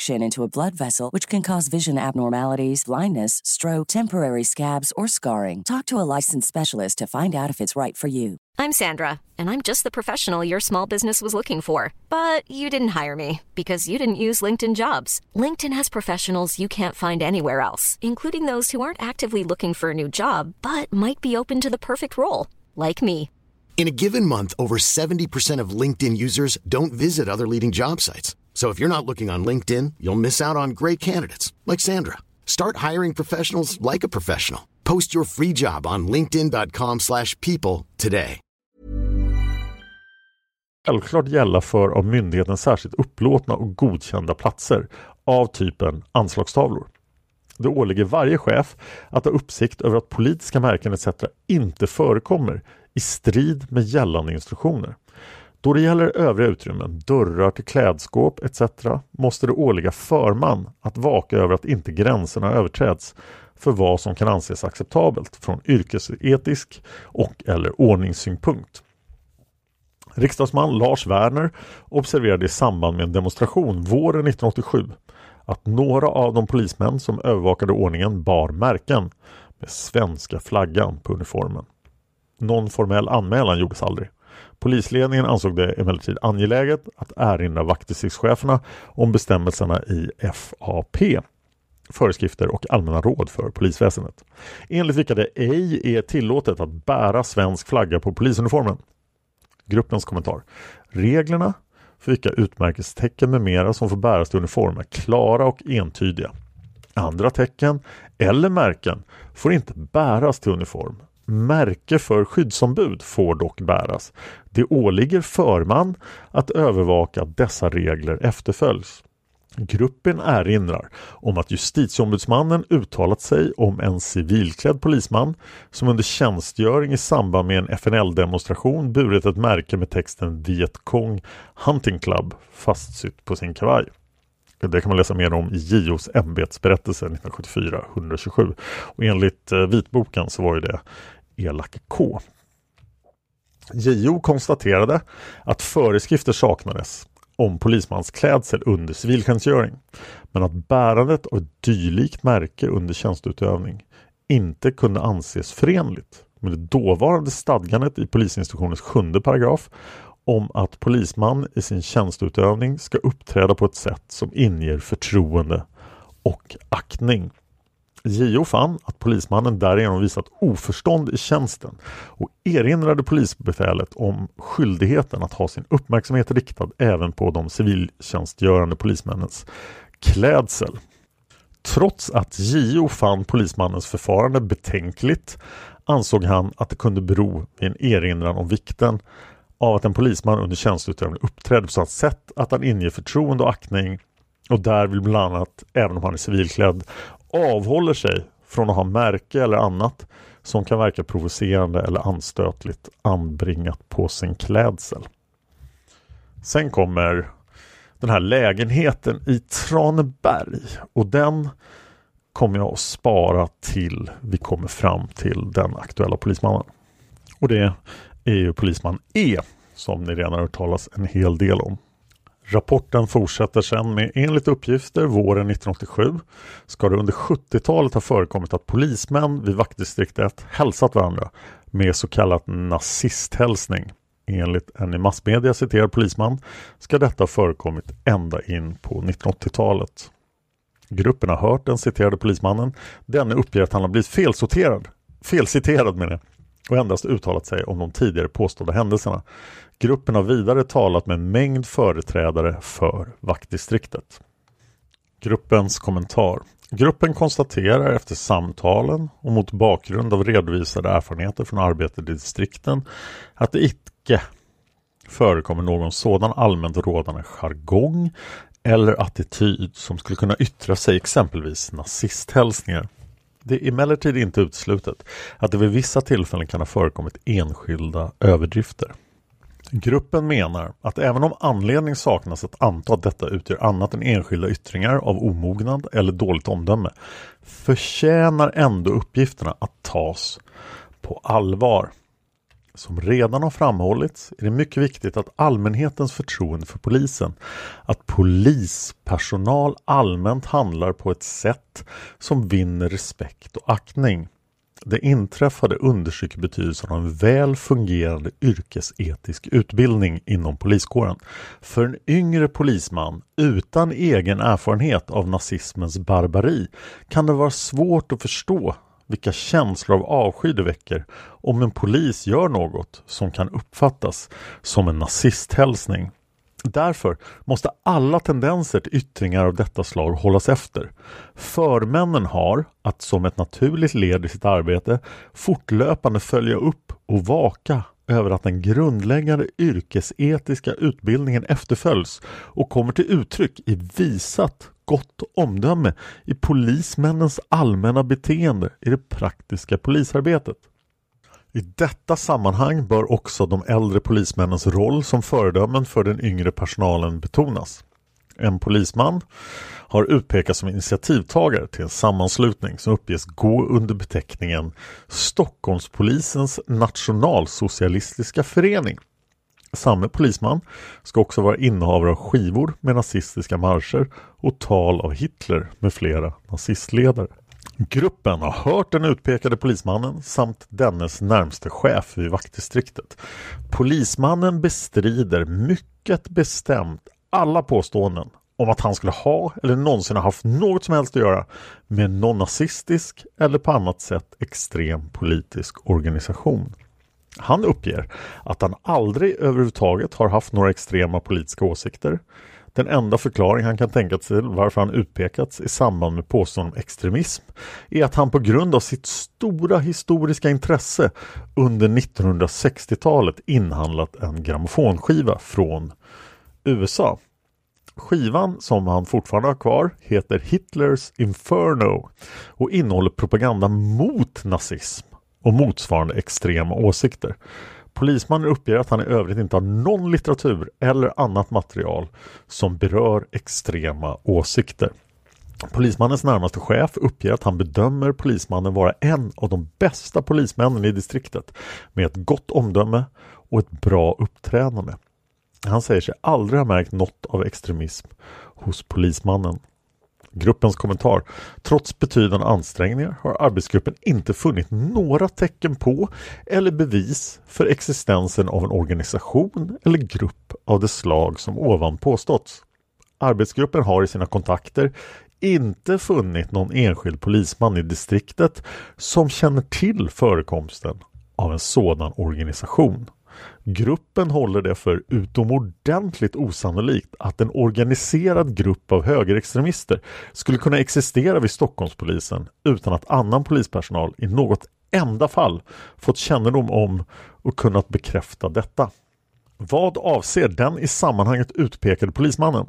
into a blood vessel, which can cause vision abnormalities, blindness, stroke, temporary scabs, or scarring. Talk to a licensed specialist to find out if it's right for you. I'm Sandra, and I'm just the professional your small business was looking for. But you didn't hire me because you didn't use LinkedIn jobs. LinkedIn has professionals you can't find anywhere else, including those who aren't actively looking for a new job but might be open to the perfect role, like me. In a given month, over 70% of LinkedIn users don't visit other leading job sites. So if you're not looking on LinkedIn, you'll miss out on great candidates like Sandra. Start hiring professionals like a professional. Post your free job on linkedin.com/people today. Självklart gälla för av myndigheten särskilt upplåtna och godkända platser av typen anslagstavlor. Det åligger varje chef att ha uppsikt över att politiska märken etc. inte förekommer i strid med gällande instruktioner. Då det gäller övriga utrymmen, dörrar till klädskåp etc. måste det åligga förman att vaka över att inte gränserna överträds för vad som kan anses acceptabelt från yrkesetisk och eller ordningssynpunkt. Riksdagsman Lars Werner observerade i samband med en demonstration våren 1987 att några av de polismän som övervakade ordningen bar märken med svenska flaggan på uniformen. Någon formell anmälan gjordes aldrig. Polisledningen ansåg det emellertid angeläget att erinra vaktdistriktscheferna om bestämmelserna i FAP föreskrifter och allmänna råd för polisväsendet. Enligt vilka det ej är tillåtet att bära svensk flagga på polisuniformen. Gruppens kommentar. Reglerna för vilka utmärkestecken med mera som får bäras till uniform är klara och entydiga. Andra tecken eller märken får inte bäras till uniform. Märke för skyddsombud får dock bäras. Det åligger förman att övervaka att dessa regler efterföljs. Gruppen erinrar om att justitieombudsmannen uttalat sig om en civilklädd polisman som under tjänstgöring i samband med en FNL-demonstration burit ett märke med texten Viet Cong Hunting Club fastsytt på sin kavaj. Det kan man läsa mer om i JOs ämbetsberättelse 1974-127 och enligt eh, vitboken så var ju det Elak K. JO konstaterade att föreskrifter saknades om polismans klädsel under civiltjänstgöring. Men att bärandet av ett dylikt märke under tjänsteutövning inte kunde anses förenligt med det dåvarande stadgandet i polisinstruktionens sjunde paragraf om att polisman i sin tjänsteutövning ska uppträda på ett sätt som inger förtroende och aktning. JO fann att polismannen därigenom visat oförstånd i tjänsten och erinrade polisbefälet om skyldigheten att ha sin uppmärksamhet riktad även på de civiltjänstgörande polismännens klädsel. Trots att JO fann polismannens förfarande betänkligt ansåg han att det kunde bero vid en erinran om vikten av att en polisman under tjänsteutövning uppträder på sådant sätt att han inger förtroende och aktning och därvid bland annat, även om han är civilklädd, avhåller sig från att ha märke eller annat som kan verka provocerande eller anstötligt anbringat på sin klädsel. Sen kommer den här lägenheten i Traneberg och den kommer jag att spara till vi kommer fram till den aktuella polismannen. Och det är ju polisman E som ni redan har hört talas en hel del om. Rapporten fortsätter sedan med enligt uppgifter våren 1987 ska det under 70-talet ha förekommit att polismän vid vaktdistrikt 1 hälsat varandra med så kallad nazisthälsning. Enligt en i massmedia citerad polisman ska detta ha förekommit ända in på 1980-talet. Gruppen har hört den citerade polismannen. Denne uppger att han har blivit felsorterad, felciterad menar jag, och endast uttalat sig om de tidigare påstådda händelserna. Gruppen har vidare talat med en mängd företrädare för vaktdistriktet. Gruppens kommentar Gruppen konstaterar efter samtalen och mot bakgrund av redovisade erfarenheter från arbetet i distrikten att det icke förekommer någon sådan allmänt rådande jargong eller attityd som skulle kunna yttra sig exempelvis nazisthälsningar. Det är emellertid inte uteslutet att det vid vissa tillfällen kan ha förekommit enskilda överdrifter. Gruppen menar att även om anledning saknas att anta att detta utgör annat än enskilda yttringar av omognad eller dåligt omdöme förtjänar ändå uppgifterna att tas på allvar. Som redan har framhållits är det mycket viktigt att allmänhetens förtroende för polisen, att polispersonal allmänt handlar på ett sätt som vinner respekt och aktning. Det inträffade understryker betydelsen av en väl fungerande yrkesetisk utbildning inom poliskåren. För en yngre polisman utan egen erfarenhet av nazismens barbari kan det vara svårt att förstå vilka känslor av avsky det väcker om en polis gör något som kan uppfattas som en nazisthälsning. Därför måste alla tendenser till yttringar av detta slag hållas efter. Förmännen har att som ett naturligt led i sitt arbete fortlöpande följa upp och vaka över att den grundläggande yrkesetiska utbildningen efterföljs och kommer till uttryck i visat gott omdöme i polismännens allmänna beteende i det praktiska polisarbetet. I detta sammanhang bör också de äldre polismännens roll som föredömen för den yngre personalen betonas. En polisman har utpekats som initiativtagare till en sammanslutning som uppges gå under beteckningen Stockholmspolisens nationalsocialistiska förening. Samme polisman ska också vara innehavare av skivor med nazistiska marscher och tal av Hitler med flera nazistledare. Gruppen har hört den utpekade polismannen samt dennes närmste chef vid vaktdistriktet. Polismannen bestrider mycket bestämt alla påståenden om att han skulle ha eller någonsin ha haft något som helst att göra med någon nazistisk eller på annat sätt extrem politisk organisation. Han uppger att han aldrig överhuvudtaget har haft några extrema politiska åsikter. Den enda förklaring han kan tänka sig till varför han utpekats i samband med påståenden om extremism är att han på grund av sitt stora historiska intresse under 1960-talet inhandlat en grammofonskiva från USA. Skivan som han fortfarande har kvar heter Hitlers Inferno och innehåller propaganda mot nazism och motsvarande extrema åsikter. Polismannen uppger att han i övrigt inte har någon litteratur eller annat material som berör extrema åsikter. Polismannens närmaste chef uppger att han bedömer polismannen vara en av de bästa polismännen i distriktet med ett gott omdöme och ett bra uppträdande. Han säger sig aldrig ha märkt något av extremism hos polismannen. Gruppens kommentar. Trots betydande ansträngningar har arbetsgruppen inte funnit några tecken på eller bevis för existensen av en organisation eller grupp av det slag som ovan påståtts. Arbetsgruppen har i sina kontakter inte funnit någon enskild polisman i distriktet som känner till förekomsten av en sådan organisation. Gruppen håller det för utomordentligt osannolikt att en organiserad grupp av högerextremister skulle kunna existera vid Stockholmspolisen utan att annan polispersonal i något enda fall fått kännedom om och kunnat bekräfta detta. Vad avser den i sammanhanget utpekade polismannen?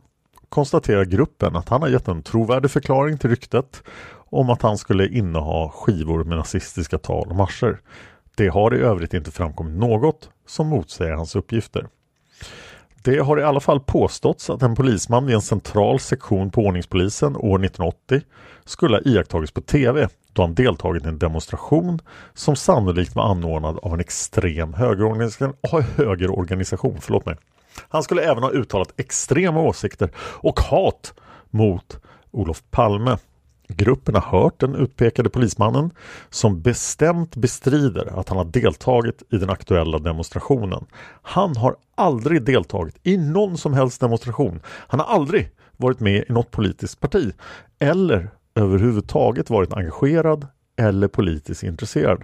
konstaterar gruppen att han har gett en trovärdig förklaring till ryktet om att han skulle inneha skivor med nazistiska tal och marscher. Det har i övrigt inte framkommit något som motsäger hans uppgifter. Det har i alla fall påståtts att en polisman vid en central sektion på ordningspolisen år 1980 skulle ha iakttagits på TV då han deltagit i en demonstration som sannolikt var anordnad av en extrem högerorganisation. Ah, högerorganisation förlåt mig. Han skulle även ha uttalat extrema åsikter och hat mot Olof Palme. Gruppen har hört den utpekade polismannen som bestämt bestrider att han har deltagit i den aktuella demonstrationen. Han har aldrig deltagit i någon som helst demonstration. Han har aldrig varit med i något politiskt parti eller överhuvudtaget varit engagerad eller politiskt intresserad.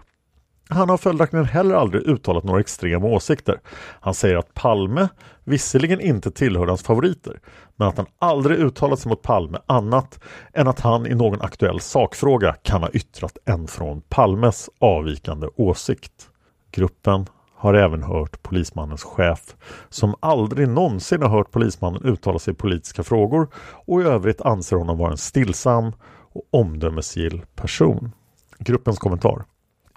Han har följaktligen heller aldrig uttalat några extrema åsikter. Han säger att Palme visserligen inte tillhör hans favoriter, men att han aldrig uttalat sig mot Palme annat än att han i någon aktuell sakfråga kan ha yttrat en från Palmes avvikande åsikt. Gruppen har även hört polismannens chef som aldrig någonsin har hört polismannen uttala sig i politiska frågor och i övrigt anser honom vara en stillsam och omdömesgill person. Gruppens kommentar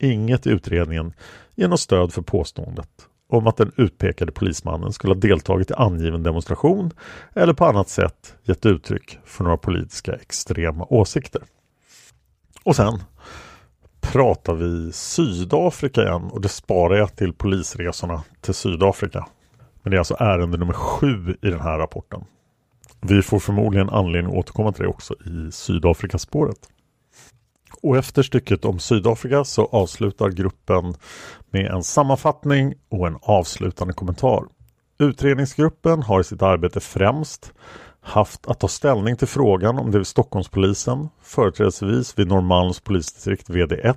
Inget i utredningen ger något stöd för påståendet om att den utpekade polismannen skulle ha deltagit i angiven demonstration eller på annat sätt gett uttryck för några politiska extrema åsikter. Och sen pratar vi Sydafrika igen och det sparar jag till polisresorna till Sydafrika. Men det är alltså ärende nummer sju i den här rapporten. Vi får förmodligen anledning att återkomma till det också i Sydafrikaspåret. Och efter stycket om Sydafrika så avslutar gruppen med en sammanfattning och en avslutande kommentar. Utredningsgruppen har i sitt arbete främst haft att ta ställning till frågan om det vid Stockholmspolisen, företrädesvis vid Norrmalms polisdistrikt VD1,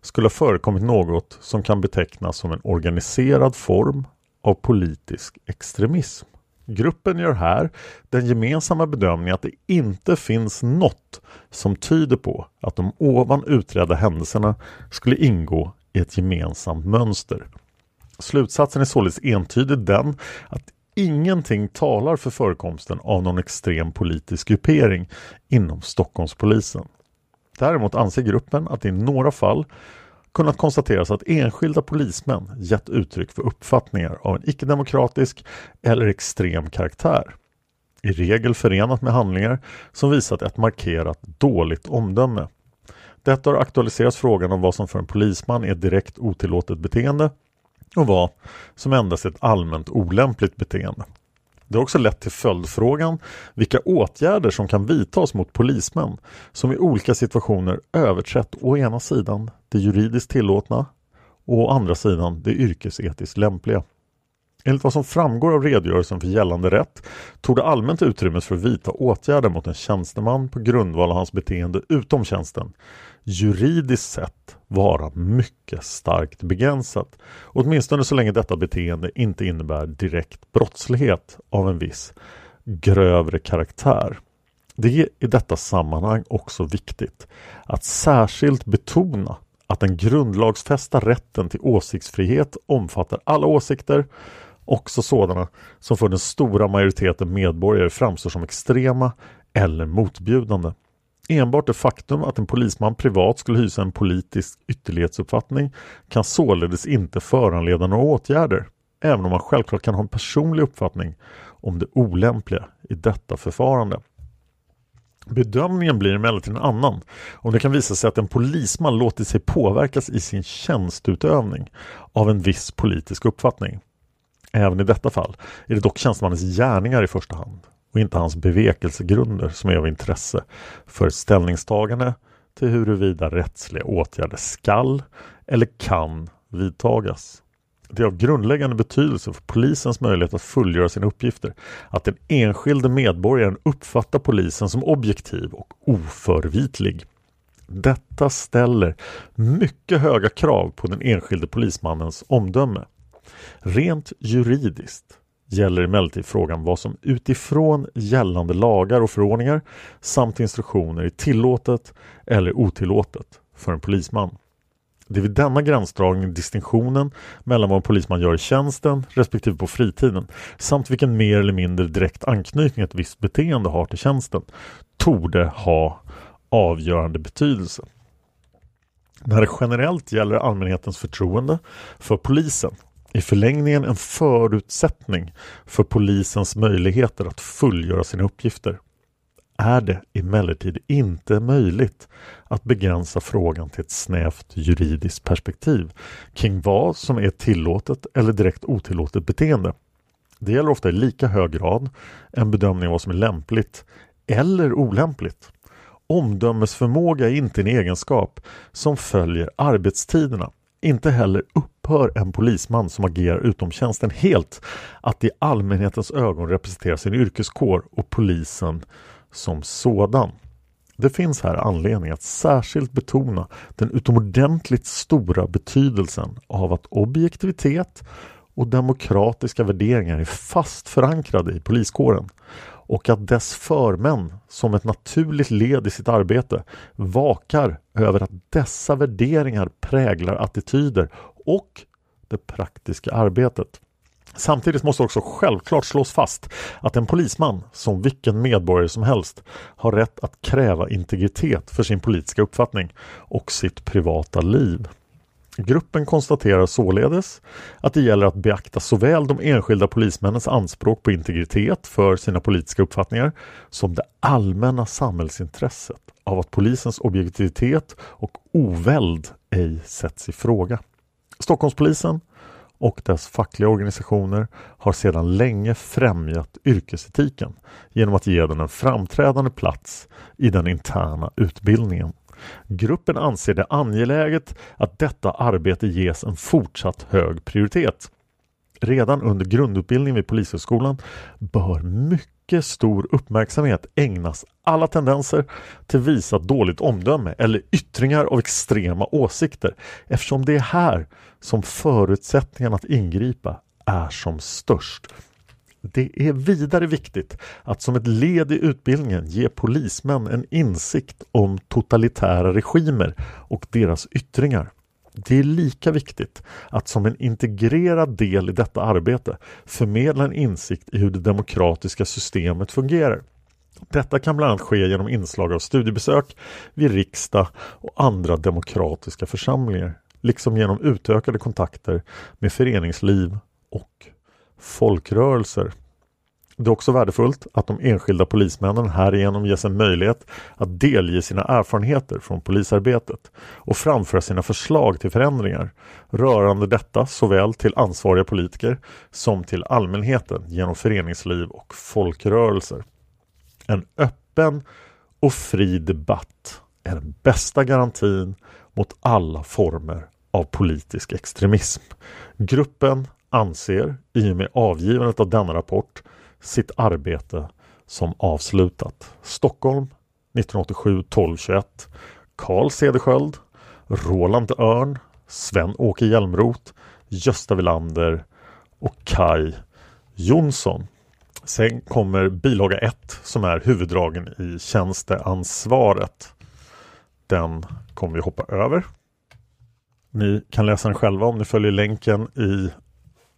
skulle ha förekommit något som kan betecknas som en organiserad form av politisk extremism. Gruppen gör här den gemensamma bedömningen att det inte finns något som tyder på att de ovan utredda händelserna skulle ingå i ett gemensamt mönster. Slutsatsen är således entydigt den att ingenting talar för förekomsten av någon extrem politisk gruppering inom Stockholmspolisen. Däremot anser gruppen att i några fall kunnat konstateras att enskilda polismän gett uttryck för uppfattningar av en icke-demokratisk eller extrem karaktär. I regel förenat med handlingar som visat ett markerat dåligt omdöme. Detta har aktualiserat frågan om vad som för en polisman är direkt otillåtet beteende och vad som endast är ett allmänt olämpligt beteende. Det har också lett till följdfrågan vilka åtgärder som kan vidtas mot polismän som i olika situationer överträtt å ena sidan det juridiskt tillåtna och å andra sidan det yrkesetiskt lämpliga. Enligt vad som framgår av redogörelsen för gällande rätt tog det allmänt utrymmet för att vidta åtgärder mot en tjänsteman på grundval av hans beteende utom tjänsten juridiskt sett vara mycket starkt begränsat. Åtminstone så länge detta beteende inte innebär direkt brottslighet av en viss grövre karaktär. Det är i detta sammanhang också viktigt att särskilt betona att den grundlagsfästa rätten till åsiktsfrihet omfattar alla åsikter, också sådana som för den stora majoriteten medborgare framstår som extrema eller motbjudande. Enbart det faktum att en polisman privat skulle hysa en politisk ytterlighetsuppfattning kan således inte föranleda några åtgärder, även om man självklart kan ha en personlig uppfattning om det olämpliga i detta förfarande. Bedömningen blir emellertid en annan om det kan visa sig att en polisman låtit sig påverkas i sin tjänstutövning av en viss politisk uppfattning. Även i detta fall är det dock tjänstemannens gärningar i första hand och inte hans bevekelsegrunder som är av intresse för ställningstagande till huruvida rättsliga åtgärder skall eller kan vidtagas. Det är av grundläggande betydelse för polisens möjlighet att fullgöra sina uppgifter att den enskilde medborgaren uppfattar polisen som objektiv och oförvitlig. Detta ställer mycket höga krav på den enskilde polismannens omdöme. Rent juridiskt gäller emellertid frågan vad som utifrån gällande lagar och förordningar samt instruktioner är tillåtet eller otillåtet för en polisman. Det är vid denna gränsdragning distinktionen mellan vad en polisman gör i tjänsten respektive på fritiden samt vilken mer eller mindre direkt anknytning ett visst beteende har till tjänsten torde ha avgörande betydelse. När det generellt gäller allmänhetens förtroende för polisen i förlängningen en förutsättning för polisens möjligheter att fullgöra sina uppgifter. är det emellertid inte möjligt att begränsa frågan till ett snävt juridiskt perspektiv kring vad som är tillåtet eller direkt otillåtet beteende. Det gäller ofta i lika hög grad en bedömning av vad som är lämpligt eller olämpligt. Omdömesförmåga är inte en egenskap som följer arbetstiderna. Inte heller upphör en polisman som agerar utom tjänsten helt att i allmänhetens ögon representera sin yrkeskår och polisen som sådan. Det finns här anledning att särskilt betona den utomordentligt stora betydelsen av att objektivitet och demokratiska värderingar är fast förankrade i poliskåren och att dess förmän som ett naturligt led i sitt arbete vakar över att dessa värderingar präglar attityder och det praktiska arbetet. Samtidigt måste också självklart slås fast att en polisman, som vilken medborgare som helst, har rätt att kräva integritet för sin politiska uppfattning och sitt privata liv. Gruppen konstaterar således att det gäller att beakta såväl de enskilda polismännens anspråk på integritet för sina politiska uppfattningar som det allmänna samhällsintresset av att polisens objektivitet och oväld ej sätts i fråga. Stockholmspolisen och dess fackliga organisationer har sedan länge främjat yrkesetiken genom att ge den en framträdande plats i den interna utbildningen. Gruppen anser det angeläget att detta arbete ges en fortsatt hög prioritet. Redan under grundutbildningen vid Polishögskolan bör mycket stor uppmärksamhet ägnas alla tendenser till visat dåligt omdöme eller yttringar av extrema åsikter eftersom det är här som förutsättningarna att ingripa är som störst. Det är vidare viktigt att som ett led i utbildningen ge polismän en insikt om totalitära regimer och deras yttringar. Det är lika viktigt att som en integrerad del i detta arbete förmedla en insikt i hur det demokratiska systemet fungerar. Detta kan bland annat ske genom inslag av studiebesök vid riksdag och andra demokratiska församlingar, liksom genom utökade kontakter med föreningsliv och folkrörelser. Det är också värdefullt att de enskilda polismännen härigenom ges en möjlighet att delge sina erfarenheter från polisarbetet och framföra sina förslag till förändringar rörande detta såväl till ansvariga politiker som till allmänheten genom föreningsliv och folkrörelser. En öppen och fri debatt är den bästa garantin mot alla former av politisk extremism. Gruppen anser i och med avgivandet av denna rapport sitt arbete som avslutat. Stockholm 1987 1221 Carl Cederschiöld Roland Örn Sven-Åke Hjälmroth Gösta Villander och Kai Jonsson. Sen kommer bilaga 1 som är huvuddragen i tjänsteansvaret. Den kommer vi hoppa över. Ni kan läsa den själva om ni följer länken i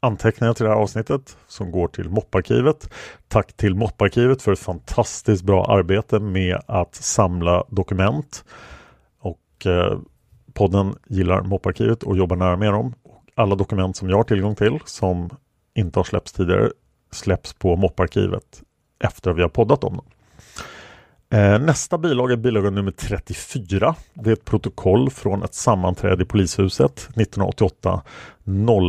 anteckningar till det här avsnittet som går till mopparkivet. Tack till mopparkivet för ett fantastiskt bra arbete med att samla dokument. Och eh, podden gillar mopparkivet och jobbar nära med dem. Alla dokument som jag har tillgång till som inte har släppts tidigare släpps på mopparkivet efter att vi har poddat om dem. Eh, nästa bilaga är bilaga nummer 34. Det är ett protokoll från ett sammanträde i polishuset 1988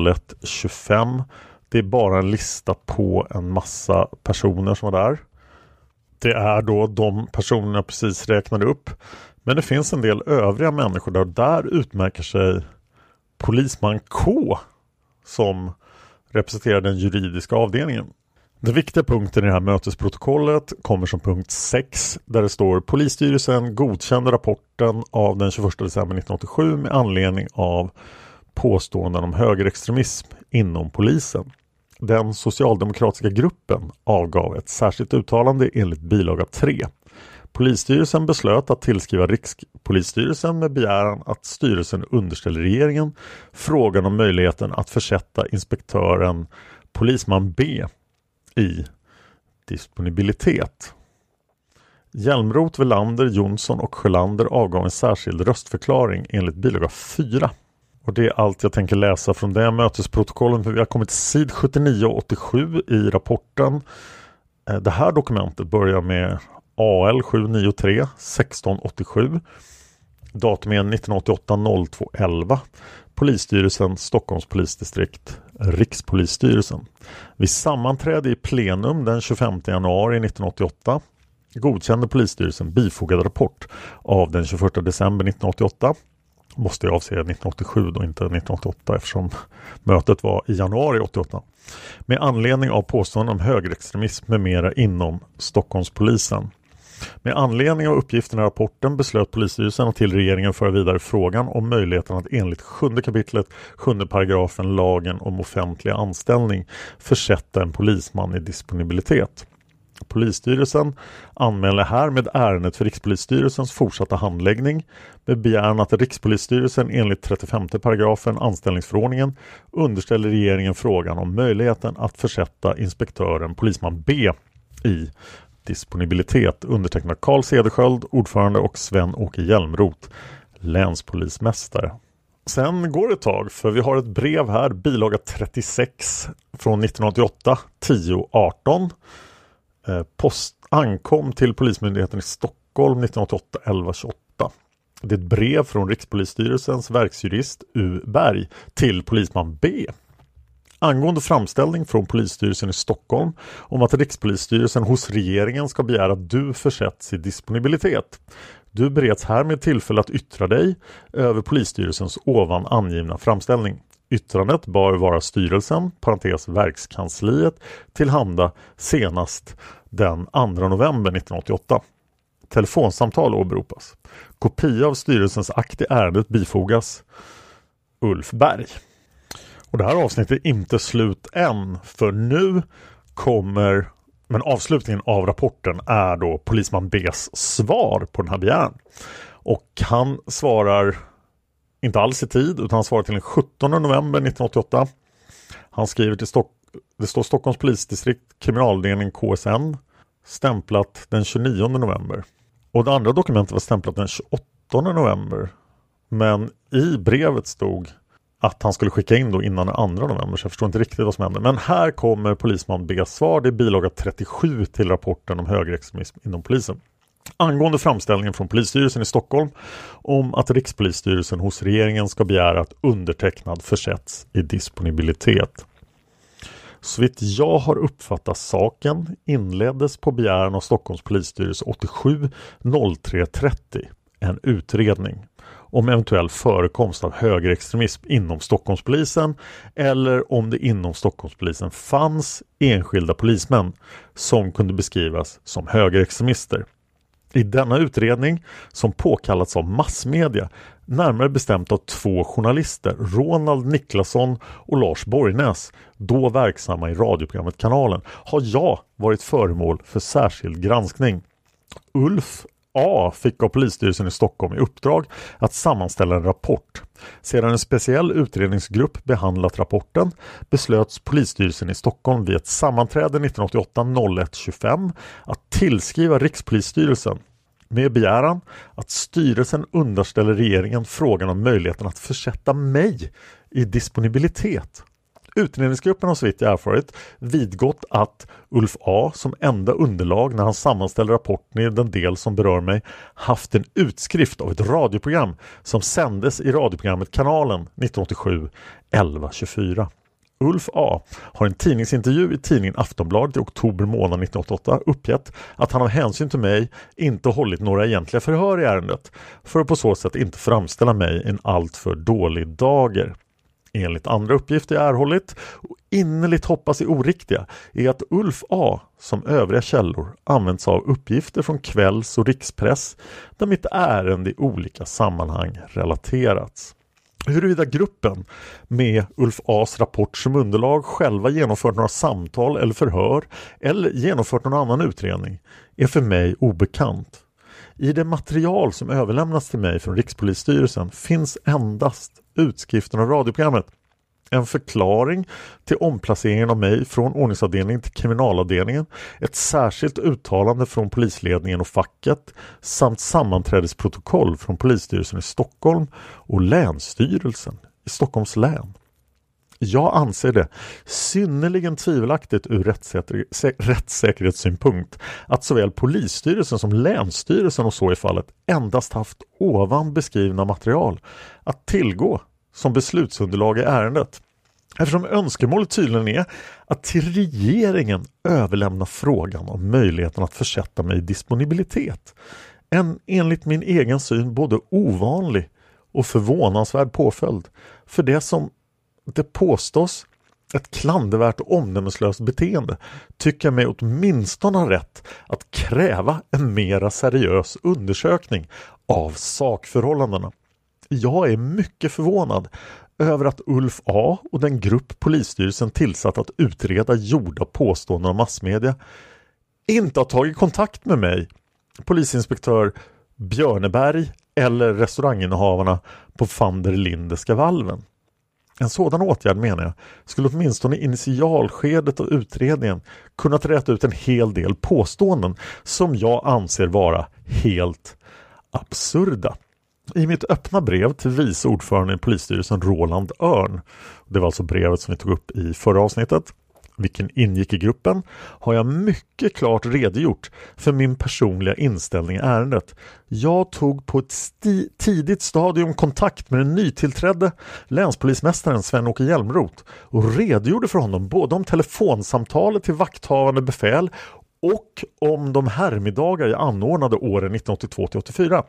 01 25. Det är bara en lista på en massa personer som var där. Det är då de personerna jag precis räknade upp. Men det finns en del övriga människor där. Där utmärker sig polisman K som representerar den juridiska avdelningen. Den viktiga punkten i det här mötesprotokollet kommer som punkt 6 där det står Polisstyrelsen godkände rapporten av den 21 december 1987 med anledning av påståenden om högerextremism inom polisen. Den socialdemokratiska gruppen avgav ett särskilt uttalande enligt bilaga 3. Polisstyrelsen beslöt att tillskriva Rikspolisstyrelsen med begäran att styrelsen underställer regeringen frågan om möjligheten att försätta inspektören polisman B i disponibilitet. Hjälmroth, Velander, Jonsson och Sjölander avgav en särskild röstförklaring enligt bilaga 4. Och det är allt jag tänker läsa från det mötesprotokollet. Vi har kommit till sid 79 och 87 i rapporten. Eh, det här dokumentet börjar med AL 793 1687 Datum är 1988 02 11 Polisstyrelsen Stockholms polisdistrikt Rikspolisstyrelsen. Vid sammanträde i plenum den 25 januari 1988 godkände polisstyrelsen bifogad rapport av den 21 december 1988 måste jag avse 1987 då inte 1988 eftersom mötet var i januari 88 med anledning av påståenden om högerextremism med mera inom Stockholmspolisen. Med anledning av uppgifterna i rapporten beslöt polisstyrelsen att till regeringen föra vidare frågan om möjligheten att enligt 7 kapitlet 7 paragrafen lagen om offentlig anställning försätta en polisman i disponibilitet. Polisstyrelsen anmäler härmed ärendet för Rikspolisstyrelsens fortsatta handläggning med begäran att Rikspolisstyrelsen enligt 35 paragrafen anställningsförordningen underställer regeringen frågan om möjligheten att försätta inspektören polisman B i disponibilitet undertecknad Carl Cederschiöld ordförande och Sven-Åke Hjälmroth, länspolismästare. Sen går det ett tag för vi har ett brev här, bilaga 36 från 1988, 10.18 Eh, post ankom till Polismyndigheten i Stockholm 1988 1128. Det är ett brev från Rikspolisstyrelsens verksjurist U Berg till polisman B. Angående framställning från polisstyrelsen i Stockholm om att Rikspolisstyrelsen hos regeringen ska begära att du försätts i disponibilitet. Du bereds härmed tillfälle att yttra dig över polisstyrelsens ovan angivna framställning. Yttrandet bör vara styrelsen, parentes verkskansliet, tillhanda senast den 2 november 1988. Telefonsamtal åberopas. Kopia av styrelsens akt i ärendet bifogas Ulf Berg. Och det här avsnittet är inte slut än för nu kommer men avslutningen av rapporten är då polisman B's svar på den här begäran. Och han svarar inte alls i tid utan han svarar till den 17 november 1988. Han skriver till Stock det står Stockholms polisdistrikt kriminalavdelning KSN stämplat den 29 november. Och det andra dokumentet var stämplat den 28 november. Men i brevet stod att han skulle skicka in då innan den 2 november så jag förstår inte riktigt vad som hände. Men här kommer polisman B svar. Det är bilaga 37 till rapporten om högerextremism inom polisen. Angående framställningen från polisstyrelsen i Stockholm om att Rikspolisstyrelsen hos regeringen ska begära att undertecknad försätts i disponibilitet. Så vitt jag har uppfattat saken inleddes på begäran av Stockholms polisstyrelse 87 0330 en utredning om eventuell förekomst av högerextremism inom Stockholmspolisen eller om det inom Stockholmspolisen fanns enskilda polismän som kunde beskrivas som högerextremister. I denna utredning, som påkallats av massmedia, närmare bestämt av två journalister, Ronald Niklasson och Lars Borgnäs, då verksamma i radioprogrammet Kanalen, har jag varit föremål för särskild granskning. Ulf A fick av polisstyrelsen i Stockholm i uppdrag att sammanställa en rapport. Sedan en speciell utredningsgrupp behandlat rapporten beslöts polisstyrelsen i Stockholm vid ett sammanträde 1988-01-25 att tillskriva Rikspolisstyrelsen med begäran att styrelsen underställer regeringen frågan om möjligheten att försätta mig i disponibilitet. Utredningsgruppen har så vitt jag erfarit vidgått att Ulf A som enda underlag när han sammanställde rapporten i den del som berör mig haft en utskrift av ett radioprogram som sändes i radioprogrammet Kanalen 1987 11.24. Ulf A har en tidningsintervju i tidningen Aftonbladet i oktober månad 1988 uppgett att han av hänsyn till mig inte hållit några egentliga förhör i ärendet för att på så sätt inte framställa mig i en alltför dålig dager. Enligt andra uppgifter jag erhållit och innerligt hoppas är oriktiga är att Ulf A som övriga källor använts av uppgifter från kvälls och rikspress där mitt ärende i olika sammanhang relaterats. Huruvida gruppen med Ulf As rapport som underlag själva genomfört några samtal eller förhör eller genomfört någon annan utredning är för mig obekant. I det material som överlämnats till mig från Rikspolisstyrelsen finns endast utskriften av radioprogrammet en förklaring till omplaceringen av mig från ordningsavdelningen till kriminalavdelningen, ett särskilt uttalande från polisledningen och facket samt sammanträdesprotokoll från polisstyrelsen i Stockholm och Länsstyrelsen i Stockholms län. Jag anser det synnerligen tvivelaktigt ur rättssäker rättssäkerhetssynpunkt att såväl polisstyrelsen som länsstyrelsen och så i fallet endast haft ovan beskrivna material att tillgå som beslutsunderlag i ärendet. Eftersom önskemålet tydligen är att till regeringen överlämna frågan om möjligheten att försätta mig i disponibilitet. En enligt min egen syn både ovanlig och förvånansvärd påföljd för det som det påstås ett klandervärt och omdömeslöst beteende tycker jag mig åtminstone ha rätt att kräva en mera seriös undersökning av sakförhållandena. Jag är mycket förvånad över att Ulf A och den grupp polisstyrelsen tillsatt att utreda gjorda påståenden av massmedia inte har tagit kontakt med mig, polisinspektör Björneberg eller restauranginnehavarna på van der Lindeska valven. En sådan åtgärd menar jag skulle åtminstone i initialskedet av utredningen kunnat rätta ut en hel del påståenden som jag anser vara helt absurda. I mitt öppna brev till vice ordförande i polisstyrelsen Roland Örn, det var alltså brevet som vi tog upp i förra avsnittet, vilken ingick i gruppen, har jag mycket klart redogjort för min personliga inställning i ärendet. Jag tog på ett tidigt stadium kontakt med den nytillträdde länspolismästaren Sven-Åke Hjälmroth och redogjorde för honom både om telefonsamtalet till vakthavande befäl och om de härmiddagar jag anordnade åren 1982-84.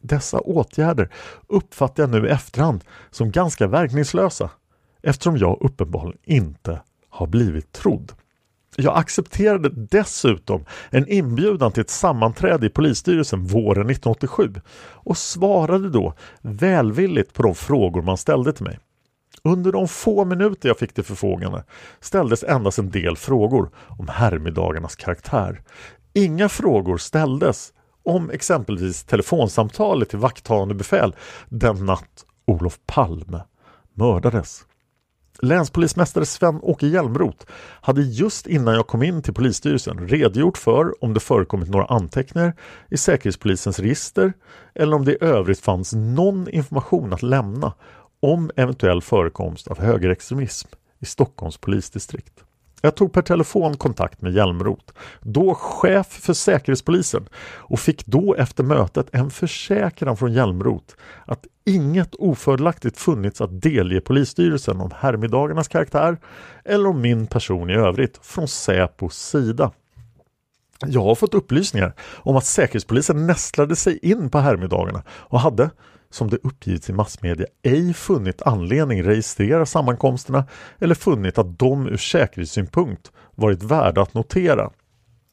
Dessa åtgärder uppfattar jag nu i efterhand som ganska verkningslösa eftersom jag uppenbarligen inte har blivit trodd. Jag accepterade dessutom en inbjudan till ett sammanträde i polisstyrelsen våren 1987 och svarade då välvilligt på de frågor man ställde till mig. Under de få minuter jag fick till förfogande ställdes endast en del frågor om härmiddagarnas karaktär. Inga frågor ställdes om exempelvis telefonsamtalet till vakthavande befäl den natt Olof Palme mördades. Länspolismästare Sven-Åke Hjälmroth hade just innan jag kom in till polisstyrelsen redogjort för om det förekommit några anteckningar i Säkerhetspolisens register eller om det i övrigt fanns någon information att lämna om eventuell förekomst av högerextremism i Stockholms polisdistrikt. Jag tog per telefon kontakt med Hjälmroth, då chef för Säkerhetspolisen och fick då efter mötet en försäkran från Hjälmroth att inget ofördelaktigt funnits att delge polisstyrelsen om härmiddagarnas karaktär eller om min person i övrigt från Säpos sida. Jag har fått upplysningar om att Säkerhetspolisen nästlade sig in på härmiddagarna och hade som det uppgivits i massmedia ej funnit anledning registrera sammankomsterna eller funnit att de ur säkerhetssynpunkt varit värda att notera.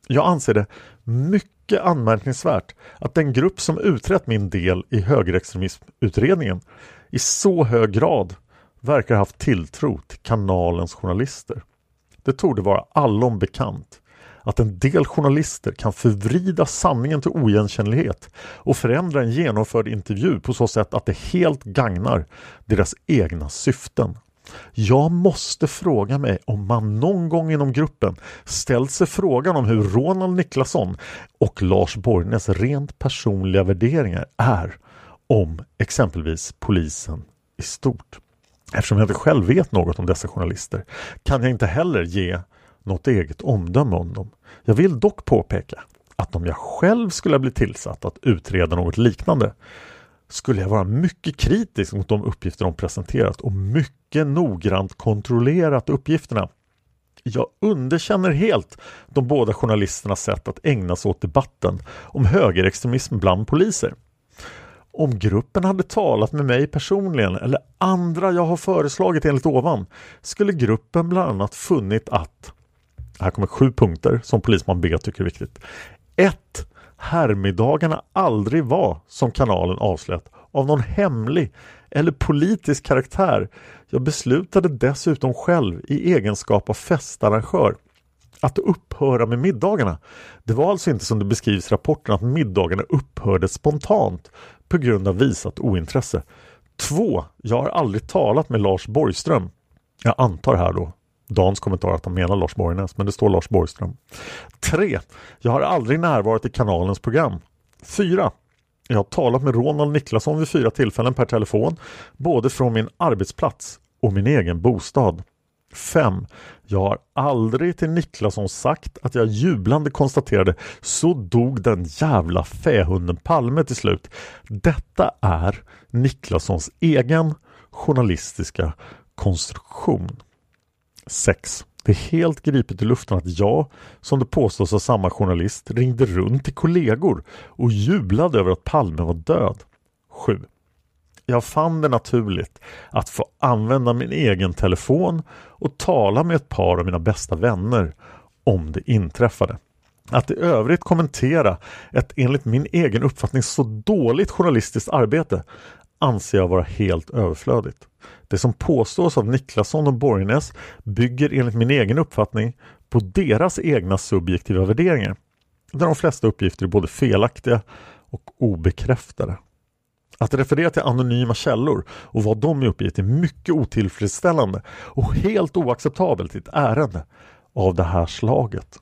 Jag anser det mycket anmärkningsvärt att den grupp som utrett min del i högerextremismutredningen i så hög grad verkar haft tilltro till kanalens journalister. Det torde vara allom bekant att en del journalister kan förvrida sanningen till oigenkännlighet och förändra en genomförd intervju på så sätt att det helt gagnar deras egna syften. Jag måste fråga mig om man någon gång inom gruppen ställt sig frågan om hur Ronald Niklasson och Lars Borgnäs rent personliga värderingar är om exempelvis polisen i stort. Eftersom jag inte själv vet något om dessa journalister kan jag inte heller ge något eget omdöme om dem. Jag vill dock påpeka att om jag själv skulle bli tillsatt att utreda något liknande skulle jag vara mycket kritisk mot de uppgifter de presenterat och mycket noggrant kontrollerat uppgifterna. Jag underkänner helt de båda journalisternas sätt att ägna sig åt debatten om högerextremism bland poliser. Om gruppen hade talat med mig personligen eller andra jag har föreslagit enligt ovan skulle gruppen bland annat funnit att här kommer sju punkter som polisman B tycker är viktigt. 1. Härmiddagarna aldrig var, som kanalen avslöjat, av någon hemlig eller politisk karaktär. Jag beslutade dessutom själv i egenskap av festarrangör att upphöra med middagarna. Det var alltså inte som det beskrivs i rapporten att middagarna upphörde spontant på grund av visat ointresse. 2. Jag har aldrig talat med Lars Borgström. Jag antar här då Dans kommentar att han menar Lars Borgnäs, men det står Lars Borgström. 3. Jag har aldrig närvarat i kanalens program. 4. Jag har talat med Ronald Niklasson vid fyra tillfällen per telefon, både från min arbetsplats och min egen bostad. 5. Jag har aldrig till Niklasson sagt att jag jublande konstaterade så dog den jävla fähunden Palme till slut. Detta är Niklassons egen journalistiska konstruktion. 6. Det är helt gripet i luften att jag, som det påstås av samma journalist, ringde runt till kollegor och jublade över att Palme var död. 7. Jag fann det naturligt att få använda min egen telefon och tala med ett par av mina bästa vänner om det inträffade. Att i övrigt kommentera ett enligt min egen uppfattning så dåligt journalistiskt arbete anser jag vara helt överflödigt. Det som påstås av Niklasson och Borgnäs bygger enligt min egen uppfattning på deras egna subjektiva värderingar. Där de flesta uppgifter är både felaktiga och obekräftade. Att referera till anonyma källor och vad de är uppgett är mycket otillfredsställande och helt oacceptabelt i ett ärende av det här slaget.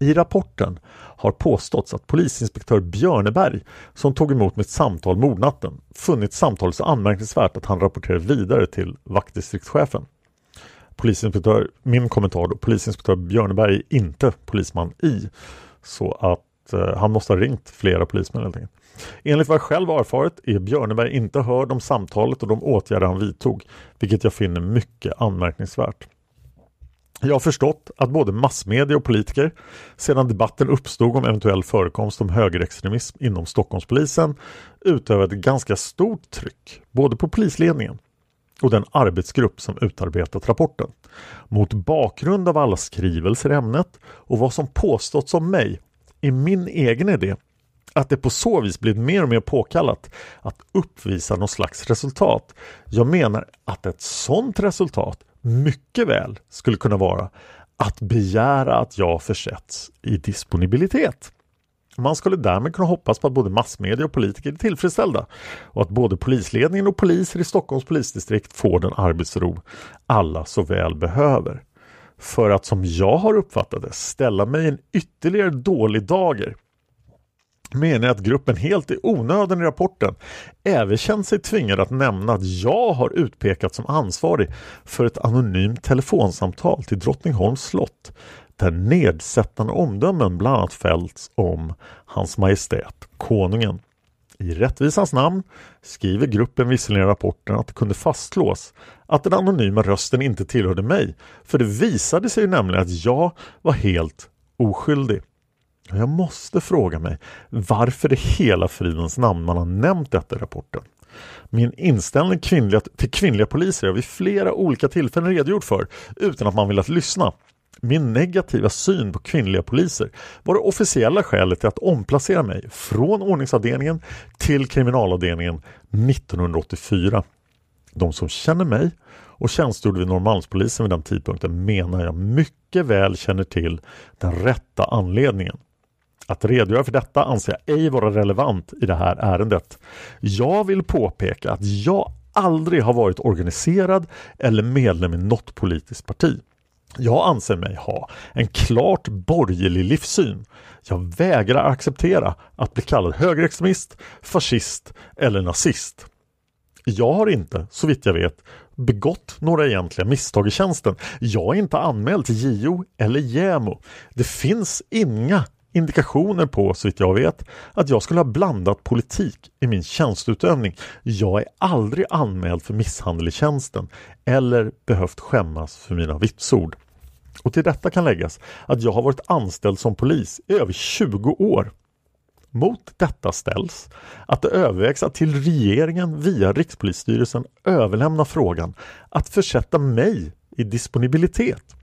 I rapporten har påståtts att polisinspektör Björneberg som tog emot mitt samtal mordnatten funnit samtalet så anmärkningsvärt att han rapporterade vidare till vaktdistriktschefen. Polisinspektör, min kommentar då, polisinspektör Björneberg är inte polisman i så att eh, han måste ha ringt flera polismän helt enkelt. Enligt vad jag själv har erfarit är Björneberg inte hörd om samtalet och de åtgärder han vidtog, vilket jag finner mycket anmärkningsvärt. Jag har förstått att både massmedia och politiker sedan debatten uppstod om eventuell förekomst om högerextremism inom Stockholmspolisen utövade ett ganska stort tryck både på polisledningen och den arbetsgrupp som utarbetat rapporten. Mot bakgrund av alla skrivelser i ämnet och vad som påståtts om mig är min egen idé att det på så vis blivit mer och mer påkallat att uppvisa något slags resultat. Jag menar att ett sådant resultat mycket väl skulle kunna vara att begära att jag försätts i disponibilitet. Man skulle därmed kunna hoppas på att både massmedia och politiker är tillfredsställda och att både polisledningen och poliser i Stockholms polisdistrikt får den arbetsro alla så väl behöver. För att som jag har uppfattat det ställa mig en ytterligare dålig dager menar att gruppen helt i onödan i rapporten även känt sig tvingad att nämna att jag har utpekats som ansvarig för ett anonymt telefonsamtal till Drottningholms slott där nedsättande omdömen bland annat fällts om Hans Majestät Konungen. I rättvisans namn skriver gruppen visserligen i rapporten att det kunde fastslås att den anonyma rösten inte tillhörde mig, för det visade sig nämligen att jag var helt oskyldig. Jag måste fråga mig varför i hela fridens namn man har nämnt detta i rapporten. Min inställning kvinnliga, till kvinnliga poliser har jag vid flera olika tillfällen redogjort för utan att man velat lyssna. Min negativa syn på kvinnliga poliser var det officiella skälet till att omplacera mig från ordningsavdelningen till kriminalavdelningen 1984. De som känner mig och tjänstgjorde vid Norrmalmspolisen vid den tidpunkten menar jag mycket väl känner till den rätta anledningen. Att redogöra för detta anser jag ej vara relevant i det här ärendet. Jag vill påpeka att jag aldrig har varit organiserad eller medlem i något politiskt parti. Jag anser mig ha en klart borgerlig livssyn. Jag vägrar acceptera att bli kallad högerextremist, fascist eller nazist. Jag har inte, så vitt jag vet, begått några egentliga misstag i tjänsten. Jag är inte anmäld till JO eller JämO. Det finns inga indikationer på, så vitt jag vet, att jag skulle ha blandat politik i min tjänsteutövning. Jag är aldrig anmäld för misshandel i tjänsten eller behövt skämmas för mina vitsord. Och till detta kan läggas att jag har varit anställd som polis i över 20 år. Mot detta ställs att det övervägs att till regeringen via Rikspolisstyrelsen överlämna frågan att försätta mig i disponibilitet.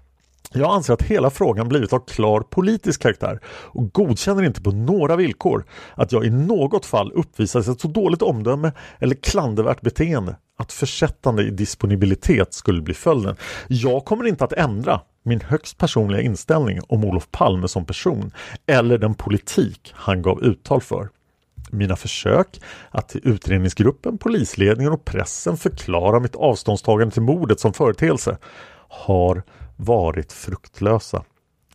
Jag anser att hela frågan blivit av klar politisk karaktär och godkänner inte på några villkor att jag i något fall uppvisar ett så dåligt omdöme eller klandervärt beteende att försättande i disponibilitet skulle bli följden. Jag kommer inte att ändra min högst personliga inställning om Olof Palme som person eller den politik han gav uttal för. Mina försök att till utredningsgruppen, polisledningen och pressen förklara mitt avståndstagande till mordet som företeelse har varit fruktlösa.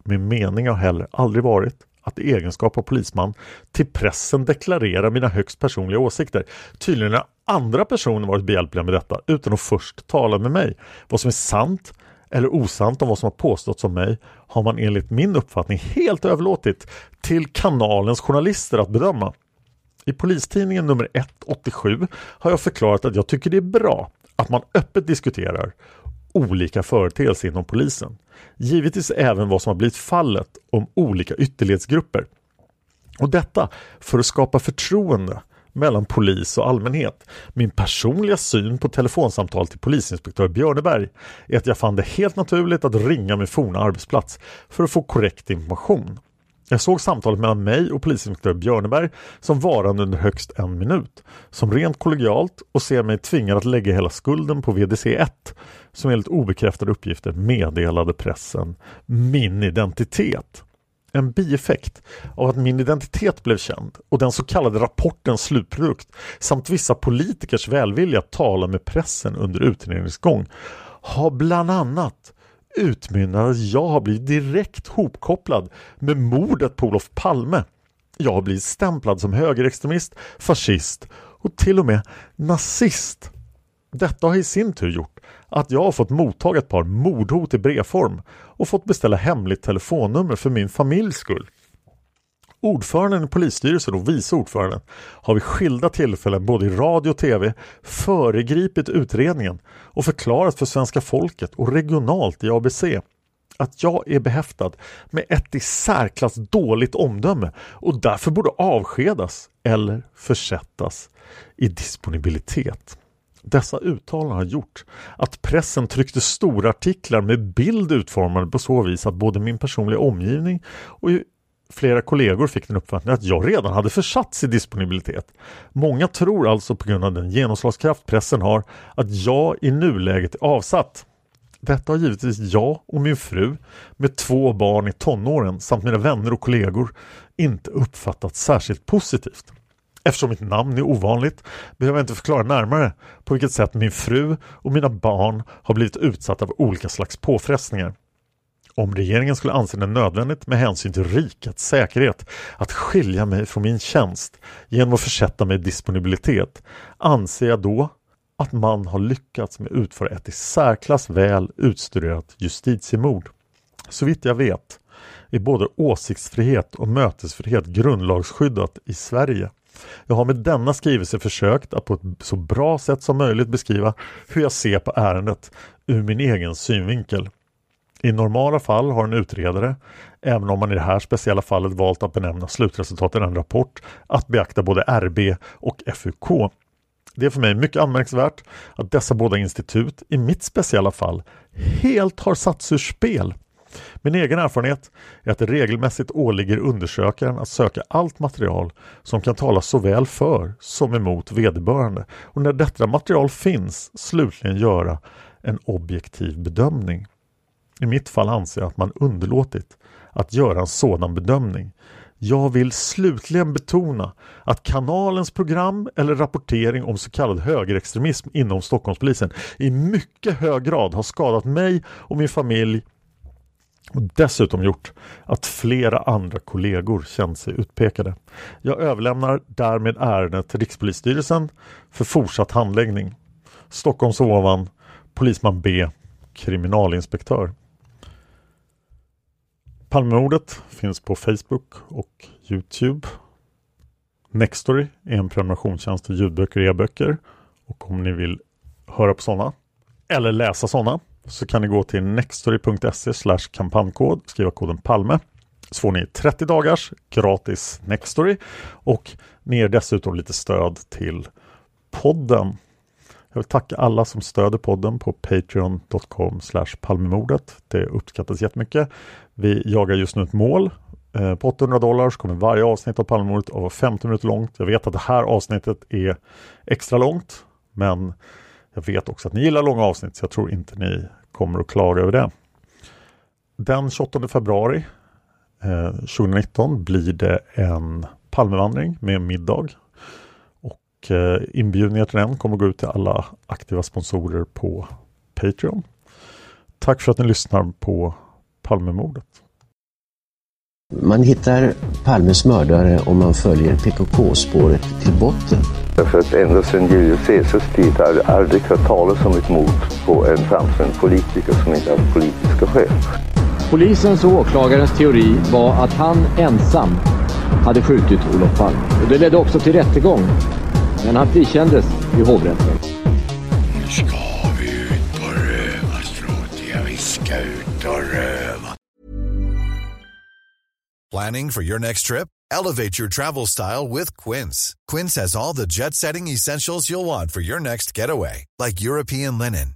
Min mening har heller aldrig varit att i egenskap av polisman till pressen deklarera mina högst personliga åsikter. Tydligen har andra personer varit behjälpliga med detta utan att först tala med mig. Vad som är sant eller osant om vad som har påståtts om mig har man enligt min uppfattning helt överlåtit till kanalens journalister att bedöma. I Polistidningen nummer 187 har jag förklarat att jag tycker det är bra att man öppet diskuterar olika företeelser inom polisen. Givetvis även vad som har blivit fallet om olika ytterlighetsgrupper. Och detta för att skapa förtroende mellan polis och allmänhet. Min personliga syn på telefonsamtal till polisinspektör Björneberg är att jag fann det helt naturligt att ringa min forna arbetsplats för att få korrekt information. Jag såg samtalet mellan mig och polisinspektör Björneberg som varande under högst en minut. Som rent kollegialt och ser mig tvingad att lägga hela skulden på VDC1 som enligt obekräftade uppgifter meddelade pressen min identitet. En bieffekt av att min identitet blev känd och den så kallade rapportens slutprodukt samt vissa politikers välvilja att tala med pressen under utredningens gång har bland annat utmynnar att jag har blivit direkt hopkopplad med mordet på Olof Palme. Jag har blivit stämplad som högerextremist, fascist och till och med nazist. Detta har i sin tur gjort att jag har fått mottaga ett par mordhot i brevform och fått beställa hemligt telefonnummer för min familjs skull. Ordföranden i polisstyrelsen och vice ordföranden har vid skilda tillfällen både i radio och tv föregripit utredningen och förklarat för svenska folket och regionalt i ABC att jag är behäftad med ett i särklass dåligt omdöme och därför borde avskedas eller försättas i disponibilitet. Dessa uttalanden har gjort att pressen tryckte stora artiklar med bild utformade på så vis att både min personliga omgivning och flera kollegor fick den uppfattningen att jag redan hade försatts i disponibilitet. Många tror alltså på grund av den genomslagskraft pressen har att jag i nuläget är avsatt. Detta har givetvis jag och min fru med två barn i tonåren samt mina vänner och kollegor inte uppfattat särskilt positivt. Eftersom mitt namn är ovanligt behöver jag inte förklara närmare på vilket sätt min fru och mina barn har blivit utsatta för olika slags påfrestningar. Om regeringen skulle anse det nödvändigt med hänsyn till rikets säkerhet att skilja mig från min tjänst genom att försätta mig i disponibilitet anser jag då att man har lyckats med att utföra ett i särklass väl utstuderat justitiemord. Så vitt jag vet är både åsiktsfrihet och mötesfrihet grundlagsskyddat i Sverige. Jag har med denna skrivelse försökt att på ett så bra sätt som möjligt beskriva hur jag ser på ärendet ur min egen synvinkel. I normala fall har en utredare, även om man i det här speciella fallet valt att benämna slutresultatet i en rapport, att beakta både RB och FUK. Det är för mig mycket anmärkningsvärt att dessa båda institut i mitt speciella fall helt har satts ur spel. Min egen erfarenhet är att det regelmässigt åligger undersökaren att söka allt material som kan tala såväl för som emot vederbörande och när detta material finns slutligen göra en objektiv bedömning. I mitt fall anser jag att man underlåtit att göra en sådan bedömning. Jag vill slutligen betona att kanalens program eller rapportering om så kallad högerextremism inom Stockholmspolisen i mycket hög grad har skadat mig och min familj och dessutom gjort att flera andra kollegor känt sig utpekade. Jag överlämnar därmed ärendet till Rikspolisstyrelsen för fortsatt handläggning. Stockholms ovan, Polisman B, kriminalinspektör. Palmemordet finns på Facebook och Youtube. Nextory är en prenumerationstjänst för ljudböcker och e-böcker. Och om ni vill höra på sådana eller läsa sådana så kan ni gå till nextory.se kampanjkod, skriva koden PALME. Så får ni 30 dagars gratis Nextory och ni ger dessutom lite stöd till podden. Jag vill tacka alla som stöder podden på patreon.com palmemordet. Det uppskattas jättemycket. Vi jagar just nu ett mål. Eh, på 800 dollar så kommer varje avsnitt av Palmemordet att vara 50 minuter långt. Jag vet att det här avsnittet är extra långt men jag vet också att ni gillar långa avsnitt så jag tror inte ni kommer att klaga över det. Den 28 februari eh, 2019 blir det en Palmevandring med middag. Och eh, inbjudningar till den kommer gå ut till alla aktiva sponsorer på Patreon. Tack för att ni lyssnar på Palmemordet. Man hittar Palmes mördare och man följer PKK-spåret till botten. Därför att ända sedan Julius Caesars tid har jag aldrig hört talas om ett mord på en framstående politiker som inte haft politiska skäl. Polisens och åklagarens teori var att han ensam hade skjutit Olof Palme. Och det ledde också till rättegång. Men han frikändes i hovrätten. Nu ska vi ut och röva, Stråt. Vi ska ut och röva. Planning for your next trip? Elevate your travel style with Quince. Quince has all the jet-setting essentials you'll want for your next getaway. Like European linen,